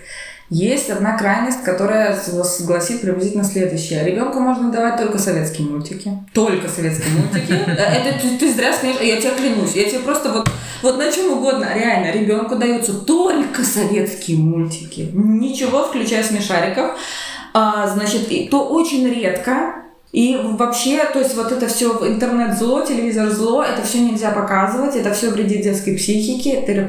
Есть одна крайность, которая согласит приблизительно следующее. Ребенку можно давать только советские мультики. Только советские мультики. Э, Это ты, ты зря скажешь, я тебе клянусь. Я тебе просто вот, вот на чем угодно. Реально, ребенку даются только советские мультики. Ничего, включая смешариков. А, значит, и то очень редко. И вообще, то есть вот это все интернет зло, телевизор зло, это все нельзя показывать, это все вредит детской психике, тыры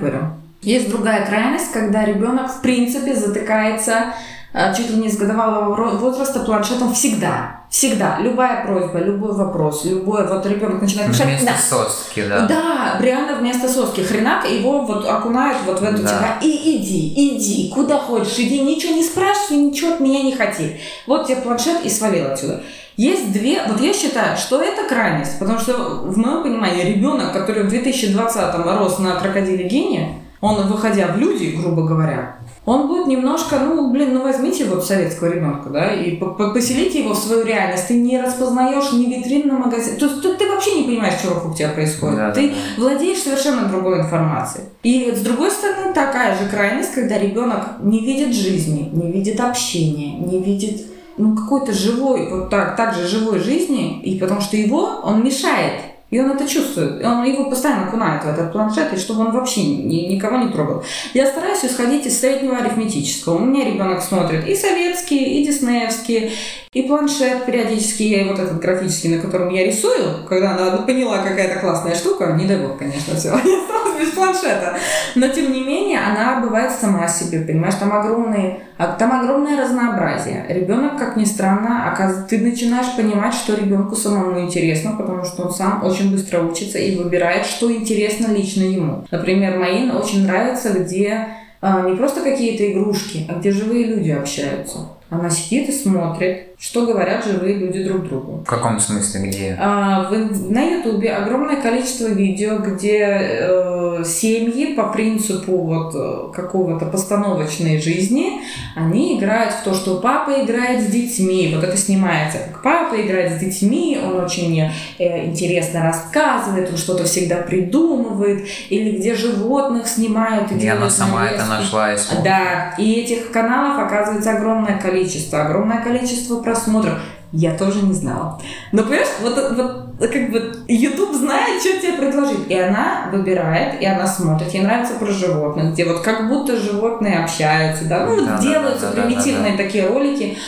Есть другая крайность, когда ребенок в принципе затыкается э, чуть ли не с годовалого возраста планшетом всегда. Всегда. Любая просьба, любой вопрос, любой вот ребенок начинает мешать. Вместо Да. соски, да. Да, реально вместо соски хренак его вот окунают вот в эту Да. типа, и иди, иди, куда хочешь, иди, ничего не спрашивай, ничего от меня не хоти. Вот тебе планшет и свалил отсюда. Есть две, вот я считаю, что это крайность, потому что в моем понимании ребенок, который в 2020-м рос на крокодиле гения, он, выходя в люди, грубо говоря, он будет немножко, ну, блин, ну возьмите вот советского ребенка, да, и по- по- поселите его в свою реальность. Ты не распознаешь ни витрин на магазин. То есть тут ты вообще не понимаешь, что вокруг тебя происходит. Да, ты да, владеешь совершенно другой информацией. И с другой стороны, такая же крайность, когда ребенок не видит жизни, не видит общения, не видит ну, какой-то живой, вот так, так же живой жизни, и потому что его он мешает. И он это чувствует. Он его постоянно окунает в этот планшет, и чтобы он вообще ни- никого не трогал. Я стараюсь исходить из среднего арифметического. У меня ребенок смотрит и советские, и диснеевские, и планшет периодически, я вот этот графический, на котором я рисую, когда она поняла, какая-то классная штука, не дай бог, конечно, все, я осталась без планшета. Но, тем не менее, она бывает сама себе, понимаешь, там огромные, а там огромное разнообразие. Ребенок, как ни странно, ты начинаешь понимать, что ребенку самому интересно, потому что он сам очень быстро учится и выбирает, что интересно лично ему. Например, Маин очень нравится, где а, не просто какие-то игрушки, а где живые люди общаются. Она сидит и смотрит, что говорят живые люди друг другу. В каком смысле, где? А, в- на Ютубе огромное количество видео, где э, семьи по принципу вот э, какого-то постановочной жизни, они играют в то, что папа играет с детьми. Вот это снимается, как папа играет с детьми, он очень э, интересно рассказывает, он что-то всегда придумывает, или где животных снимают и, И она сама это нашла и смотрит. Да, и этих каналов оказывается огромное количество, огромное количество просмотров. Я тоже не знала. Но понимаешь, вот, вот как бы YouTube знает, что тебе предложить. И она выбирает, и она смотрит. Ей нравится про животных, где вот как будто животные общаются, да, ну, Да, да, делаются да, да, да, примитивные такие ролики.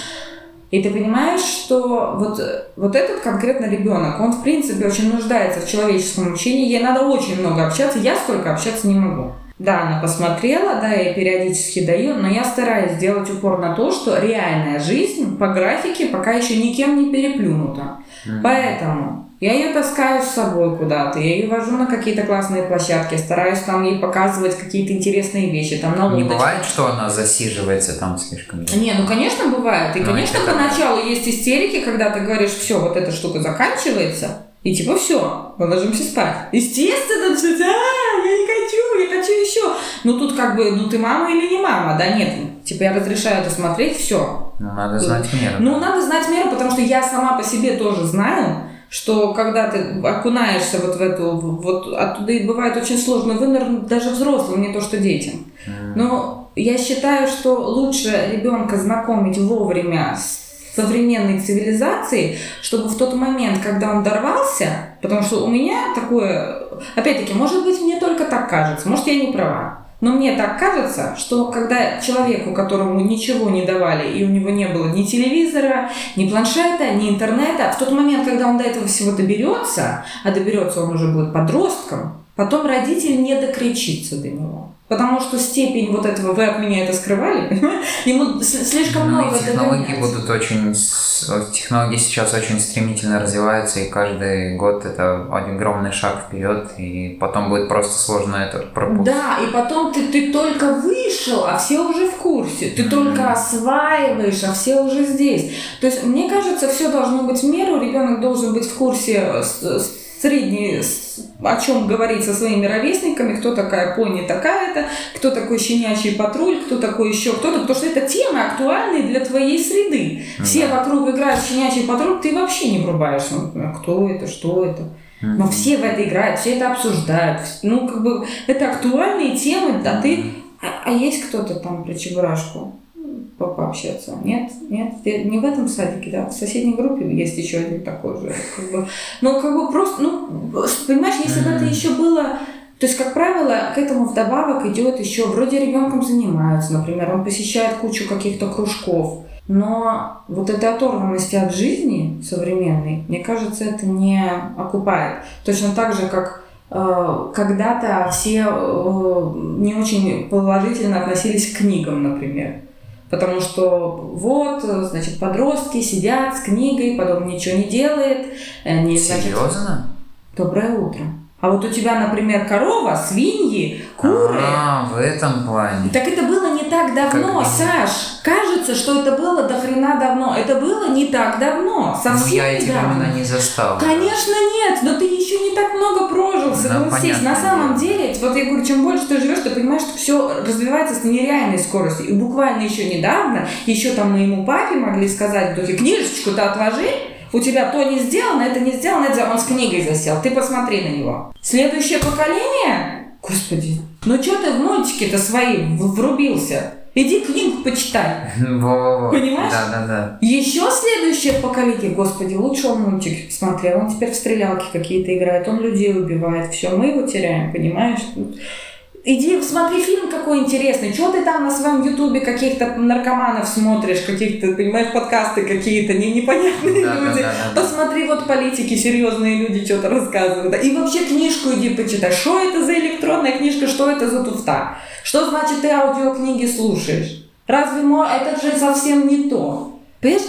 И ты понимаешь, что вот, вот этот конкретно ребенок, он в принципе очень нуждается в человеческом общении. Ей надо очень много общаться. Я столько общаться не могу. Да, она посмотрела, да, я периодически даю, но я стараюсь сделать упор на то, что реальная жизнь по графике пока еще никем не переплюнута. Мгм. Поэтому я ее таскаю с собой куда-то, я ее вожу на какие-то классные площадки, стараюсь там ей показывать какие-то интересные вещи, там на Не бывает, что она засиживается там слишком долго? Не, ну конечно бывает. И, Ну, конечно, поначалу есть истерики, когда ты говоришь, все, вот эта штука заканчивается, И типа все, мы ложимся спать. Естественно, все, а, я не хочу, я хочу еще. Ну тут как бы, ну ты мама или не мама, да, нет. Типа я разрешаю это смотреть, все. Ну надо знать меру. Ну надо знать меру, потому что я сама по себе тоже знаю, что когда ты окунаешься вот в эту, вот оттуда и бывает очень сложно вынырнуть даже взрослым, не то что детям. Но я считаю, что лучше ребенка знакомить вовремя с современной цивилизации, чтобы в тот момент, когда он дорвался, потому что у меня такое, опять-таки, может быть, мне только так кажется, может, я не права, но мне так кажется, что когда человеку, которому ничего не давали, и у него не было ни телевизора, ни планшета, ни интернета, в тот момент, когда он до этого всего доберется, а доберется он уже будет подростком, потом родитель не докричится до него. Потому что степень вот этого «вы от меня это скрывали», ему слишком ну, много и технологии будут очень... Технологии сейчас очень стремительно развиваются, и каждый год это огромный шаг вперед, и потом будет просто сложно это пропустить. Да, и потом ты, ты только вышел, а все уже в курсе. Ты mm-hmm. только осваиваешь, а все уже здесь. То есть, мне кажется, все должно быть в меру, ребенок должен быть в курсе средний, о чем говорить со своими ровесниками, кто такая пони такая-то, кто такой щенячий патруль, кто такой еще кто-то, потому что это темы актуальные для твоей среды. Mm-hmm. Все вокруг играют в щенячий патруль, ты вообще не врубаешь, ну, кто это, что это. Но все в это играют, все это обсуждают. Ну, как бы, это актуальные темы, а ты... А, а есть кто-то там про чебурашку? Пообщаться. Нет, нет, не в этом садике, да, в соседней группе есть еще один такой же. Как бы, ну, как бы просто, ну, понимаешь, если бы это еще было то есть, как правило, к этому вдобавок идет еще, вроде ребенком занимаются, например, он посещает кучу каких-то кружков, но вот этой оторванности от жизни современной, мне кажется, это не окупает. Точно так же, как э, когда-то все э, не очень положительно относились к книгам, например. Потому что вот, значит, подростки сидят с книгой, потом ничего не делает. Они, Серьезно? Значит, Доброе утро. А вот у тебя, например, корова, свиньи, куры. А, в этом плане. Так это было не так давно, как Саш. Кажется, что это было до хрена давно. Это было не так давно. Ну, Совсем ну, я эти давно. времена не застал. Конечно, нет, но ты еще не так много прожил, согласись. Ну, На самом деле, вот я говорю, чем больше ты живешь, ты понимаешь, что все развивается с нереальной скоростью. И буквально еще недавно, еще там моему папе могли сказать в духе, книжечку-то отложи, у тебя то не сделано, это не сделано, это он с книгой засел. Ты посмотри на него. Следующее поколение? Господи, ну что ты в мультики-то свои врубился? Иди книгу почитай. Во-во-во. Понимаешь? Да, да, да. Еще следующее поколение, господи, лучше он мультик смотрел. Он теперь в стрелялки какие-то играет, он людей убивает. Все, мы его теряем, понимаешь? Иди смотри фильм какой интересный. Чего ты там на своем ютубе каких-то наркоманов смотришь, каких-то, понимаешь, подкасты какие-то не, непонятные да, люди. Да, да, да. Посмотри, вот политики, серьезные люди что-то рассказывают. И вообще книжку иди почитай. Что это за электронная книжка, что это за туфта? Что значит ты аудиокниги слушаешь? Разве это же совсем не то? Понимаешь?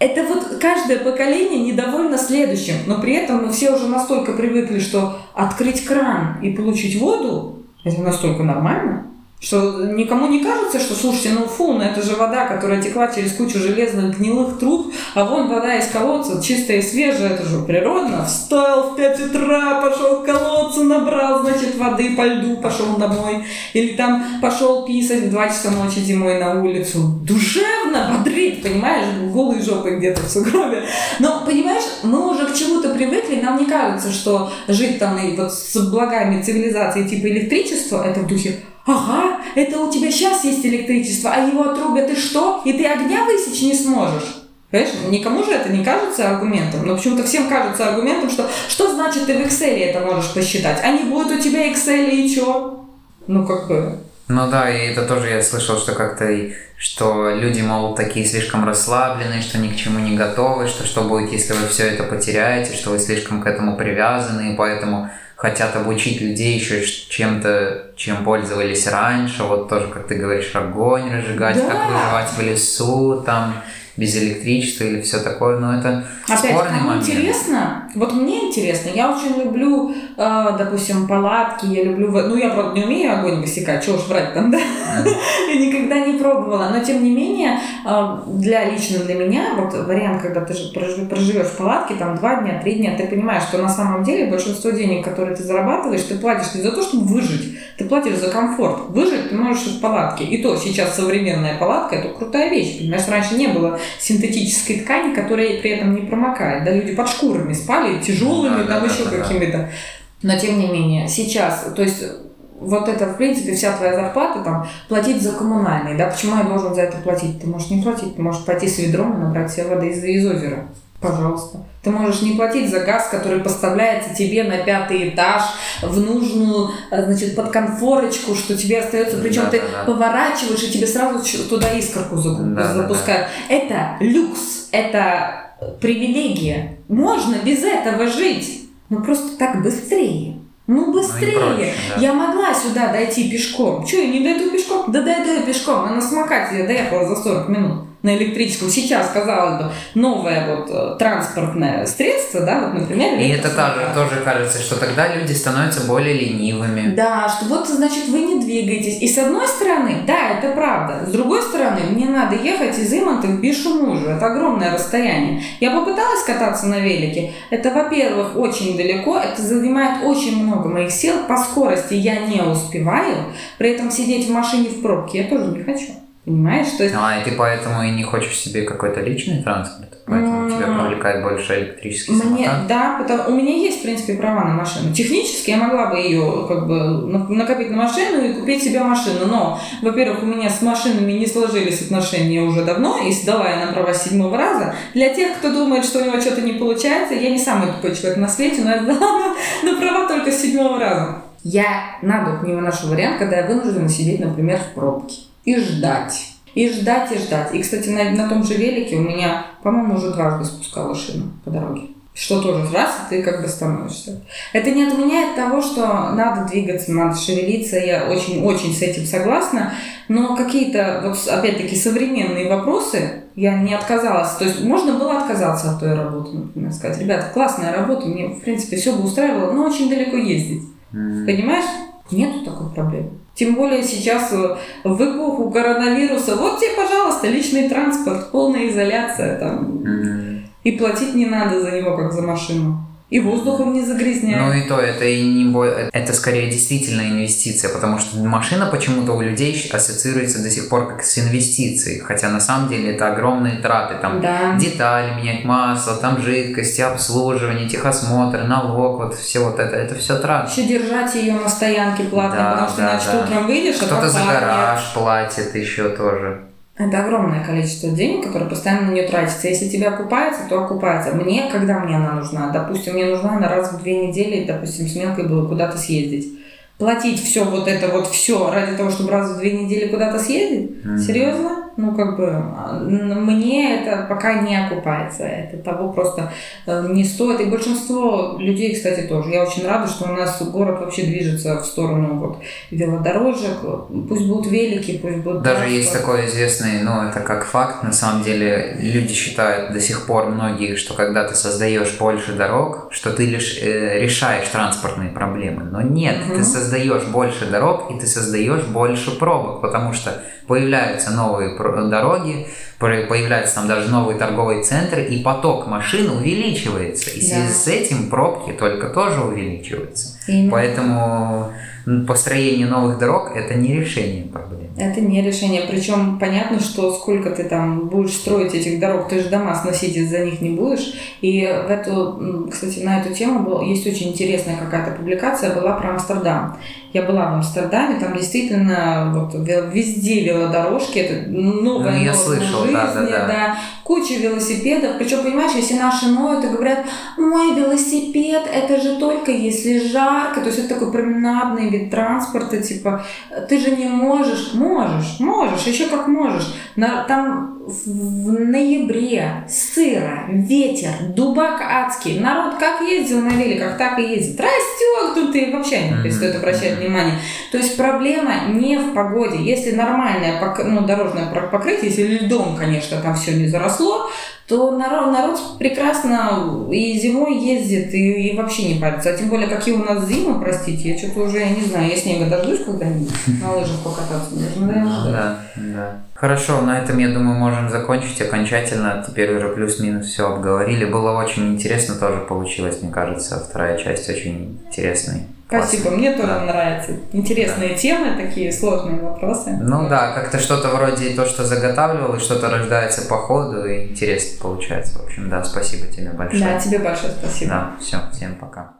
Это вот каждое поколение недовольно следующим, но при этом мы все уже настолько привыкли, что открыть кран и получить воду это настолько нормально, что никому не кажется, что, слушайте, ну фу, ну это же вода, которая текла через кучу железных гнилых труб, а вон вода из колодца, чистая и свежая, это же природно. Встал в 5 утра, пошел к колодцу, набрал, значит, воды по льду, пошел домой. Или там пошел писать в 2 часа ночи зимой на улицу. Душевно, бодрит, понимаешь, голые жопы где-то в сугробе. Но, понимаешь, мы уже к чему-то привыкли, нам не кажется, что жить там и вот с благами цивилизации типа электричества, это в духе Ага, это у тебя сейчас есть электричество, а его отрубят и что? И ты огня высечь не сможешь. Понимаешь, никому же это не кажется аргументом, но почему-то всем кажется аргументом, что что значит ты в Excel это можешь посчитать, а не будет у тебя Excel и чё? Ну, как бы... Ну да, и это тоже я слышал, что как-то, что люди, мол, такие слишком расслабленные, что ни к чему не готовы, что что будет, если вы все это потеряете, что вы слишком к этому привязаны, и поэтому хотят обучить людей еще чем-то, чем пользовались раньше, вот тоже, как ты говоришь, огонь разжигать, да. как выживать в лесу, там, без электричества или все такое, но это Опять, спорный кому момент. интересно, вот мне интересно, я очень люблю, э, допустим, палатки, я люблю, ну я правда не умею огонь высекать, чего уж врать там, да, я никогда не пробовала, но тем не менее, э, для лично для меня, вот вариант, когда ты проживешь в палатке, там два дня, три дня, ты понимаешь, что на самом деле большинство денег, которые ты зарабатываешь, ты платишь не за то, чтобы выжить, ты платишь за комфорт. Выжить ты можешь в палатке. И то сейчас современная палатка это крутая вещь. Понимаешь, раньше не было синтетической ткани, которая при этом не промокает. Да, люди под шкурами спали, тяжелыми, Да, там да, еще да, да. какими-то. Но тем не менее, сейчас, то есть вот это, в принципе, вся твоя зарплата, там, платить за коммунальные, да, почему я должен за это платить? Ты можешь не платить, ты можешь пойти с ведром и набрать себе воды из, из озера. Пожалуйста. Ты можешь не платить за газ, который поставляется тебе на пятый этаж, в нужную, э, значит, под конфорочку, что тебе остается. Причем ты Да-да-да. поворачиваешь, и тебе сразу туда искорку Да-да-да. запускают. Это люкс, это привилегия. Можно без этого жить. Ну просто так быстрее. Ну быстрее. проще, да. Я могла сюда дойти пешком. Че, я не дойду пешком? Да дойду я пешком. Я на самокате я доехала за 40 минут на электрическом. Сейчас, казалось бы, новое вот э, транспортное средство, да, вот, например, И это также тоже кажется, что тогда люди становятся более ленивыми. Да, что вот, значит, вы не двигаетесь. И с одной стороны, да, это правда. С другой стороны, мне надо ехать из Иманта в Бишумужу. Это огромное расстояние. Я попыталась кататься на велике. Это, во-первых, очень далеко. Это занимает очень много моих сил. По скорости я не успеваю. При этом сидеть в машине в пробке я тоже не хочу. Понимаешь? То есть А, и ты поэтому и не хочешь себе какой-то личный транспорт? Поэтому тебя М. привлекает больше электрический Мне, самокат? да, потому, у меня есть, в принципе, права на машину. Технически я могла бы ее как бы на- накопить на машину и купить себе машину, но, во-первых, у меня с машинами не сложились отношения уже давно, и сдала я на права седьмого раза. Для тех, кто думает, что у него что-то не получается, я не самый тупой человек на свете, но я сдала на, на права только с седьмого раза. Я на дух не выношу вариант, когда я вынуждена сидеть, например, в пробке и ждать. И ждать, и ждать. И, кстати, на, на том же велике у меня, по-моему, уже дважды спускала шину по дороге. Что тоже раз, и ты как бы становишься. Это не отменяет того, что надо двигаться, надо шевелиться. Я очень-очень с этим согласна. Но какие-то, вот опять-таки, современные вопросы я не отказалась. То есть можно было отказаться от той работы, например, сказать, ребята, классная работа, мне, в принципе, все бы устраивало, но очень далеко ездить. М. Понимаешь? Нету такой проблемы. Тем более сейчас э, в эпоху коронавируса, вот тебе, пожалуйста, личный транспорт, полная изоляция там. М. И платить не надо за него, как за машину. И воздухом не Ну загрязняет. и то, это и не это скорее действительно инвестиция, потому что машина почему-то у людей ассоциируется до сих пор как с инвестицией, хотя на самом деле это огромные траты, там Да. детали менять, масло, там жидкости, обслуживание, техосмотр, налог, вот все вот это, это все траты. Еще держать ее на стоянке платно, Да, потому что да, иначе да. утром выйдешь, а Кто-то там за гараж платит еще тоже. Это огромное количество денег, которые постоянно на нее тратятся. Если тебе окупается, то окупается. Мне, когда мне она нужна? Допустим, мне нужна на раз в две недели, допустим, с мелкой было куда-то съездить. Платить все вот это вот все ради того, чтобы раз в две недели куда-то съездить? Мгм. Серьезно? Ну, как бы, а, мне это пока не окупается. Это того просто э, не стоит. И большинство людей, кстати, тоже. Я очень рада, что у нас город вообще движется в сторону вот велодорожек. Пусть будут велики, пусть будут... Даже транспорт. есть такой известный, ну, это как факт, на самом деле, люди считают до сих пор многие, что когда ты создаешь больше дорог, что ты лишь э, решаешь транспортные проблемы. Но нет, Мгм. ты создаешь больше дорог, и ты создаешь больше пробок, потому что появляются новые про- дороги, появляются там даже новые торговые центры, и поток машин увеличивается. И в связи Да. с этим пробки только тоже увеличиваются. Именно. Поэтому построение новых дорог это не решение проблемы. Это не решение. Причем понятно, что сколько ты там будешь строить этих дорог, ты же дома сносить из-за них не будешь. И в эту, кстати, на эту тему был, есть очень интересная какая-то публикация была про Амстердам. Я была в Амстердаме, там действительно вот ве- везде велодорожки, это новая Ну, я норма слышал, жизни, да, да, да. куча велосипедов. Причем, понимаешь, если наши ноют и говорят, ой, велосипед, это же только если парка, то есть это такой променадный вид транспорта, типа, ты же не можешь, можешь, можешь, еще как можешь. На, там в ноябре сыро, ветер, дубак адский. Народ как ездил на великах, так и ездит. Расстегнутые, вообще не перестает обращать внимание. То есть проблема не в погоде. Если нормальное ну, дорожное покрытие, если льдом, конечно, там все не заросло, то народ, народ прекрасно и зимой ездит, и, и вообще не парится. А тем более, какие у нас зимы, простите, я что-то уже, я не знаю, я снега дождусь когда-нибудь на лыжах покататься. Да, да. Хорошо, на этом, я думаю, можем закончить окончательно. Теперь уже плюс-минус все обговорили. Было очень интересно тоже получилось, мне кажется. Вторая часть очень интересной. Спасибо, Классно. мне тоже да. нравится. Интересные да. темы, такие сложные вопросы. Ну да, как-то что-то вроде то, что заготавливал, и что-то рождается по ходу, и интересно получается. В общем, да, спасибо тебе большое. Да, тебе большое спасибо. Да, все, всем пока.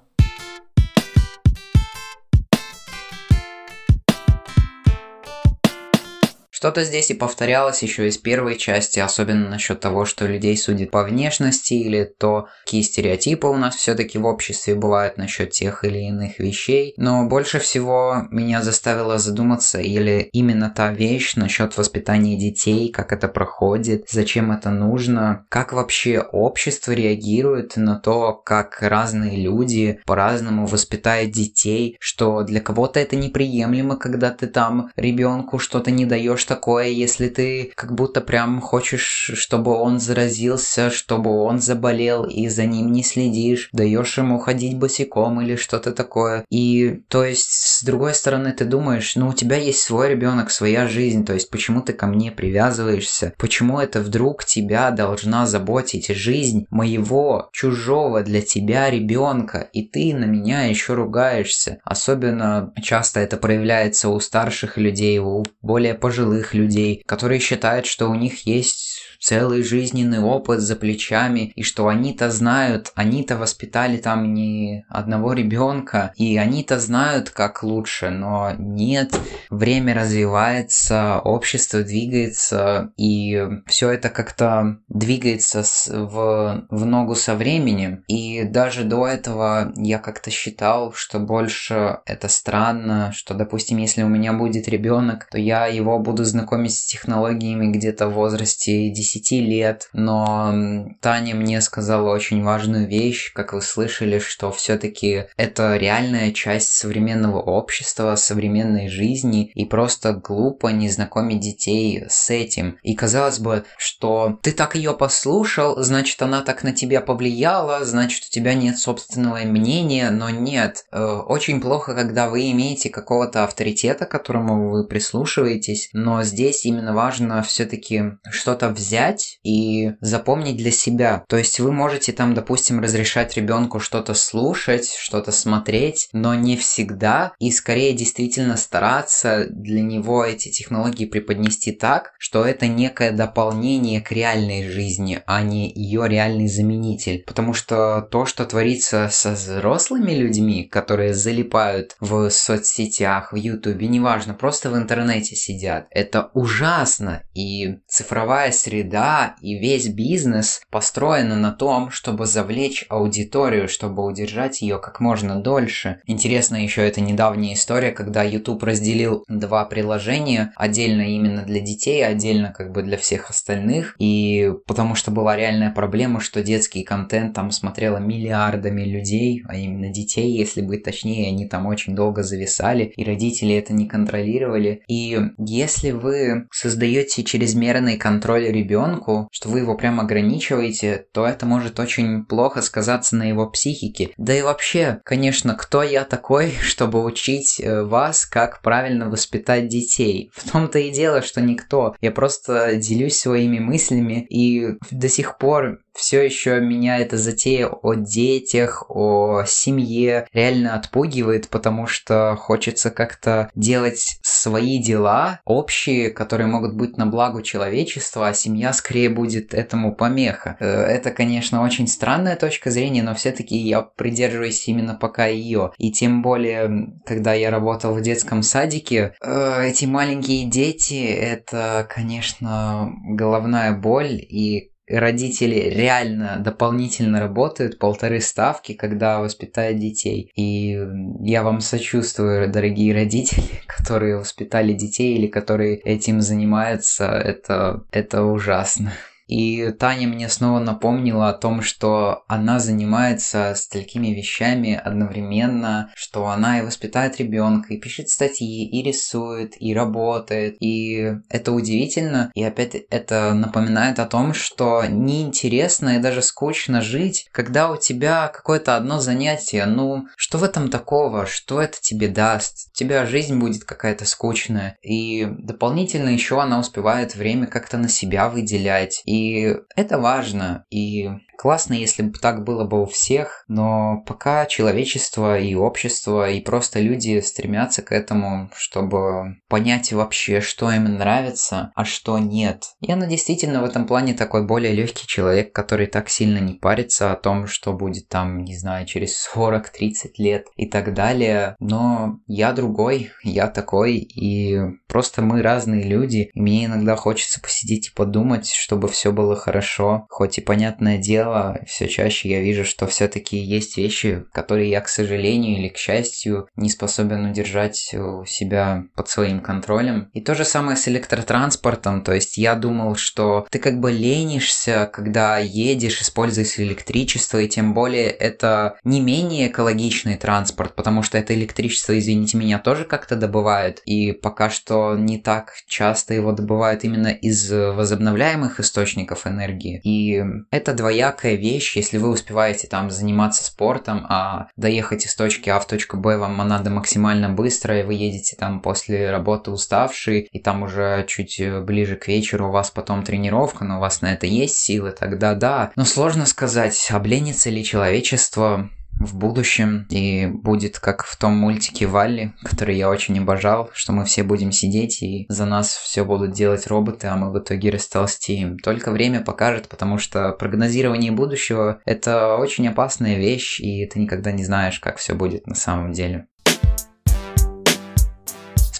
Что-то здесь и повторялось еще из первой части, особенно насчет того, что людей судят по внешности или то, какие стереотипы у нас все-таки в обществе бывают насчет тех или иных вещей. Но больше всего меня заставило задуматься или именно та вещь насчет воспитания детей, как это проходит, зачем это нужно, как вообще общество реагирует на то, как разные люди по-разному воспитают детей, что для кого-то это неприемлемо, когда ты там ребенку что-то не даешь такое, если ты как будто прям хочешь, чтобы он заразился, чтобы он заболел, и за ним не следишь, даешь ему ходить босиком или что-то такое. И то есть, с другой стороны, ты думаешь, ну у тебя есть свой ребенок, своя жизнь, то есть почему ты ко мне привязываешься? Почему это вдруг тебя должна заботить жизнь моего чужого для тебя ребенка, и ты на меня еще ругаешься? Особенно часто это проявляется у старших людей, у более пожилых пожилых людей, которые считают, что у них есть целый жизненный опыт за плечами, и что они-то знают, они-то воспитали там не одного ребенка, и они-то знают, как лучше, но нет, время развивается, общество двигается, и все это как-то двигается с, в, в ногу со временем, и даже до этого я как-то считал, что больше это странно, что, допустим, если у меня будет ребенок, то я его буду знакомить с технологиями где-то в возрасте 10 10 лет, но Таня мне сказала очень важную вещь, как вы слышали, что все-таки это реальная часть современного общества, современной жизни, и просто глупо не знакомить детей с этим. И казалось бы, что ты так ее послушал, значит она так на тебя повлияла, значит у тебя нет собственного мнения, но нет. Э, очень плохо, когда вы имеете какого-то авторитета, которому вы прислушиваетесь, но здесь именно важно все-таки что-то взять и запомнить для себя. То есть вы можете там, допустим, разрешать ребенку что-то слушать, что-то смотреть, но не всегда, и скорее действительно стараться для него эти технологии преподнести так, что это некое дополнение к реальной жизни, а не ее реальный заменитель. Потому что то, что творится со взрослыми людьми, которые залипают в соцсетях, в ютубе, неважно, просто в интернете сидят, это ужасно. И цифровая среда и весь бизнес построены на том, чтобы завлечь аудиторию, чтобы удержать ее как можно дольше. Интересно еще эта недавняя история, когда YouTube разделил два приложения, отдельно именно для детей, отдельно как бы для всех остальных, и потому что была реальная проблема, что детский контент там смотрело миллиардами людей, а именно детей, если быть точнее, они там очень долго зависали, и родители это не контролировали. И если вы создаете чрезмерный контроль ребенку, что вы его прям ограничиваете, то это может очень плохо сказаться на его психике. Да и вообще, конечно, кто я такой, чтобы учить э, вас, как правильно воспитать детей? В том-то и дело, что никто. Я просто делюсь своими мыслями, и до сих пор все еще меня эта затея о детях, о семье реально отпугивает, потому что хочется как-то делать свои дела общие, которые могут быть на благо человечества, а семья скорее будет этому помеха. Э, это, конечно, очень странная точка зрения, но все-таки я придерживаюсь именно пока ее. И тем более, когда я работал в детском садике, э, эти маленькие дети, это, конечно, головная боль, и родители реально дополнительно работают полторы ставки, когда воспитают детей. И я вам сочувствую, дорогие родители, которые воспитали детей или которые этим занимаются. Это, это ужасно. И Таня мне снова напомнила о том, что она занимается столькими вещами одновременно, что она и воспитает ребенка, и пишет статьи, и рисует, и работает. И это удивительно. И опять это напоминает о том, что неинтересно и даже скучно жить, когда у тебя какое-то одно занятие. Ну, что в этом такого? Что это тебе даст? У тебя жизнь будет какая-то скучная. И дополнительно еще она успевает время как-то на себя выделять. И и это важно. И Классно, если бы так было бы у всех, но пока человечество и общество, и просто люди стремятся к этому, чтобы понять вообще, что им нравится, а что нет. И она действительно в этом плане такой более легкий человек, который так сильно не парится о том, что будет там, не знаю, через 40-30 лет и так далее. Но я другой, я такой, и просто мы разные люди, и мне иногда хочется посидеть и подумать, чтобы все было хорошо, хоть и понятное дело, дело, все чаще я вижу, что все-таки есть вещи, которые я, к сожалению или к счастью, не способен удержать у себя под своим контролем. И то же самое с электротранспортом, то есть я думал, что ты как бы ленишься, когда едешь, используешь электричество, и тем более это не менее экологичный транспорт, потому что это электричество, извините меня, тоже как-то добывают, и пока что не так часто его добывают именно из возобновляемых источников энергии. И это двояко яркая вещь, если вы успеваете там заниматься спортом, а доехать из точки А в точку Б вам надо максимально быстро, и вы едете там после работы уставший, и там уже чуть э, ближе к вечеру у вас потом тренировка, но у вас на это есть силы, тогда да. Но сложно сказать, обленится ли человечество в будущем и будет как в том мультике Валли, который я очень обожал, что мы все будем сидеть и за нас все будут делать роботы, а мы в итоге растолстеем. Только время покажет, потому что прогнозирование будущего – это очень опасная вещь, и ты никогда не знаешь, как все будет на самом деле.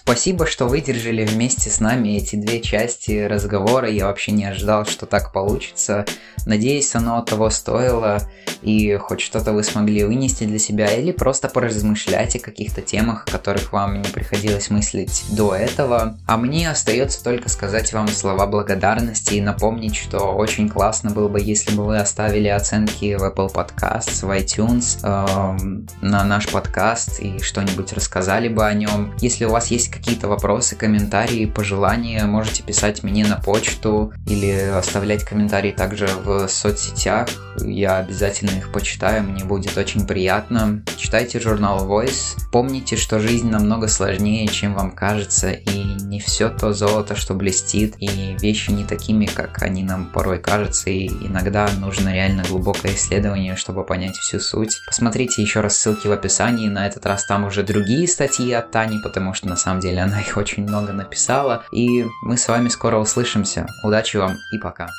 Спасибо, что выдержали вместе с нами эти две части разговора. Я вообще не ожидал, что так получится. Надеюсь, оно того стоило, и хоть что-то вы смогли вынести для себя, или просто поразмышлять о каких-то темах, о которых вам не приходилось мыслить до этого. А мне остается только сказать вам слова благодарности и напомнить, что очень классно было бы, если бы вы оставили оценки в Apple Podcasts, в iTunes эм, на наш подкаст и что-нибудь рассказали бы о нем. Если у вас есть какие-то вопросы, комментарии, пожелания, можете писать мне на почту или оставлять комментарии также в соцсетях. Я обязательно их почитаю, мне будет очень приятно. Читайте журнал Voice. Помните, что жизнь намного сложнее, чем вам кажется, и не все то золото, что блестит, и вещи не такими, как они нам порой кажутся, и иногда нужно реально глубокое исследование, чтобы понять всю суть. Посмотрите еще раз ссылки в описании, на этот раз там уже другие статьи от Тани, потому что на самом деле деле она их очень много написала. И мы с вами скоро услышимся. Удачи вам и пока.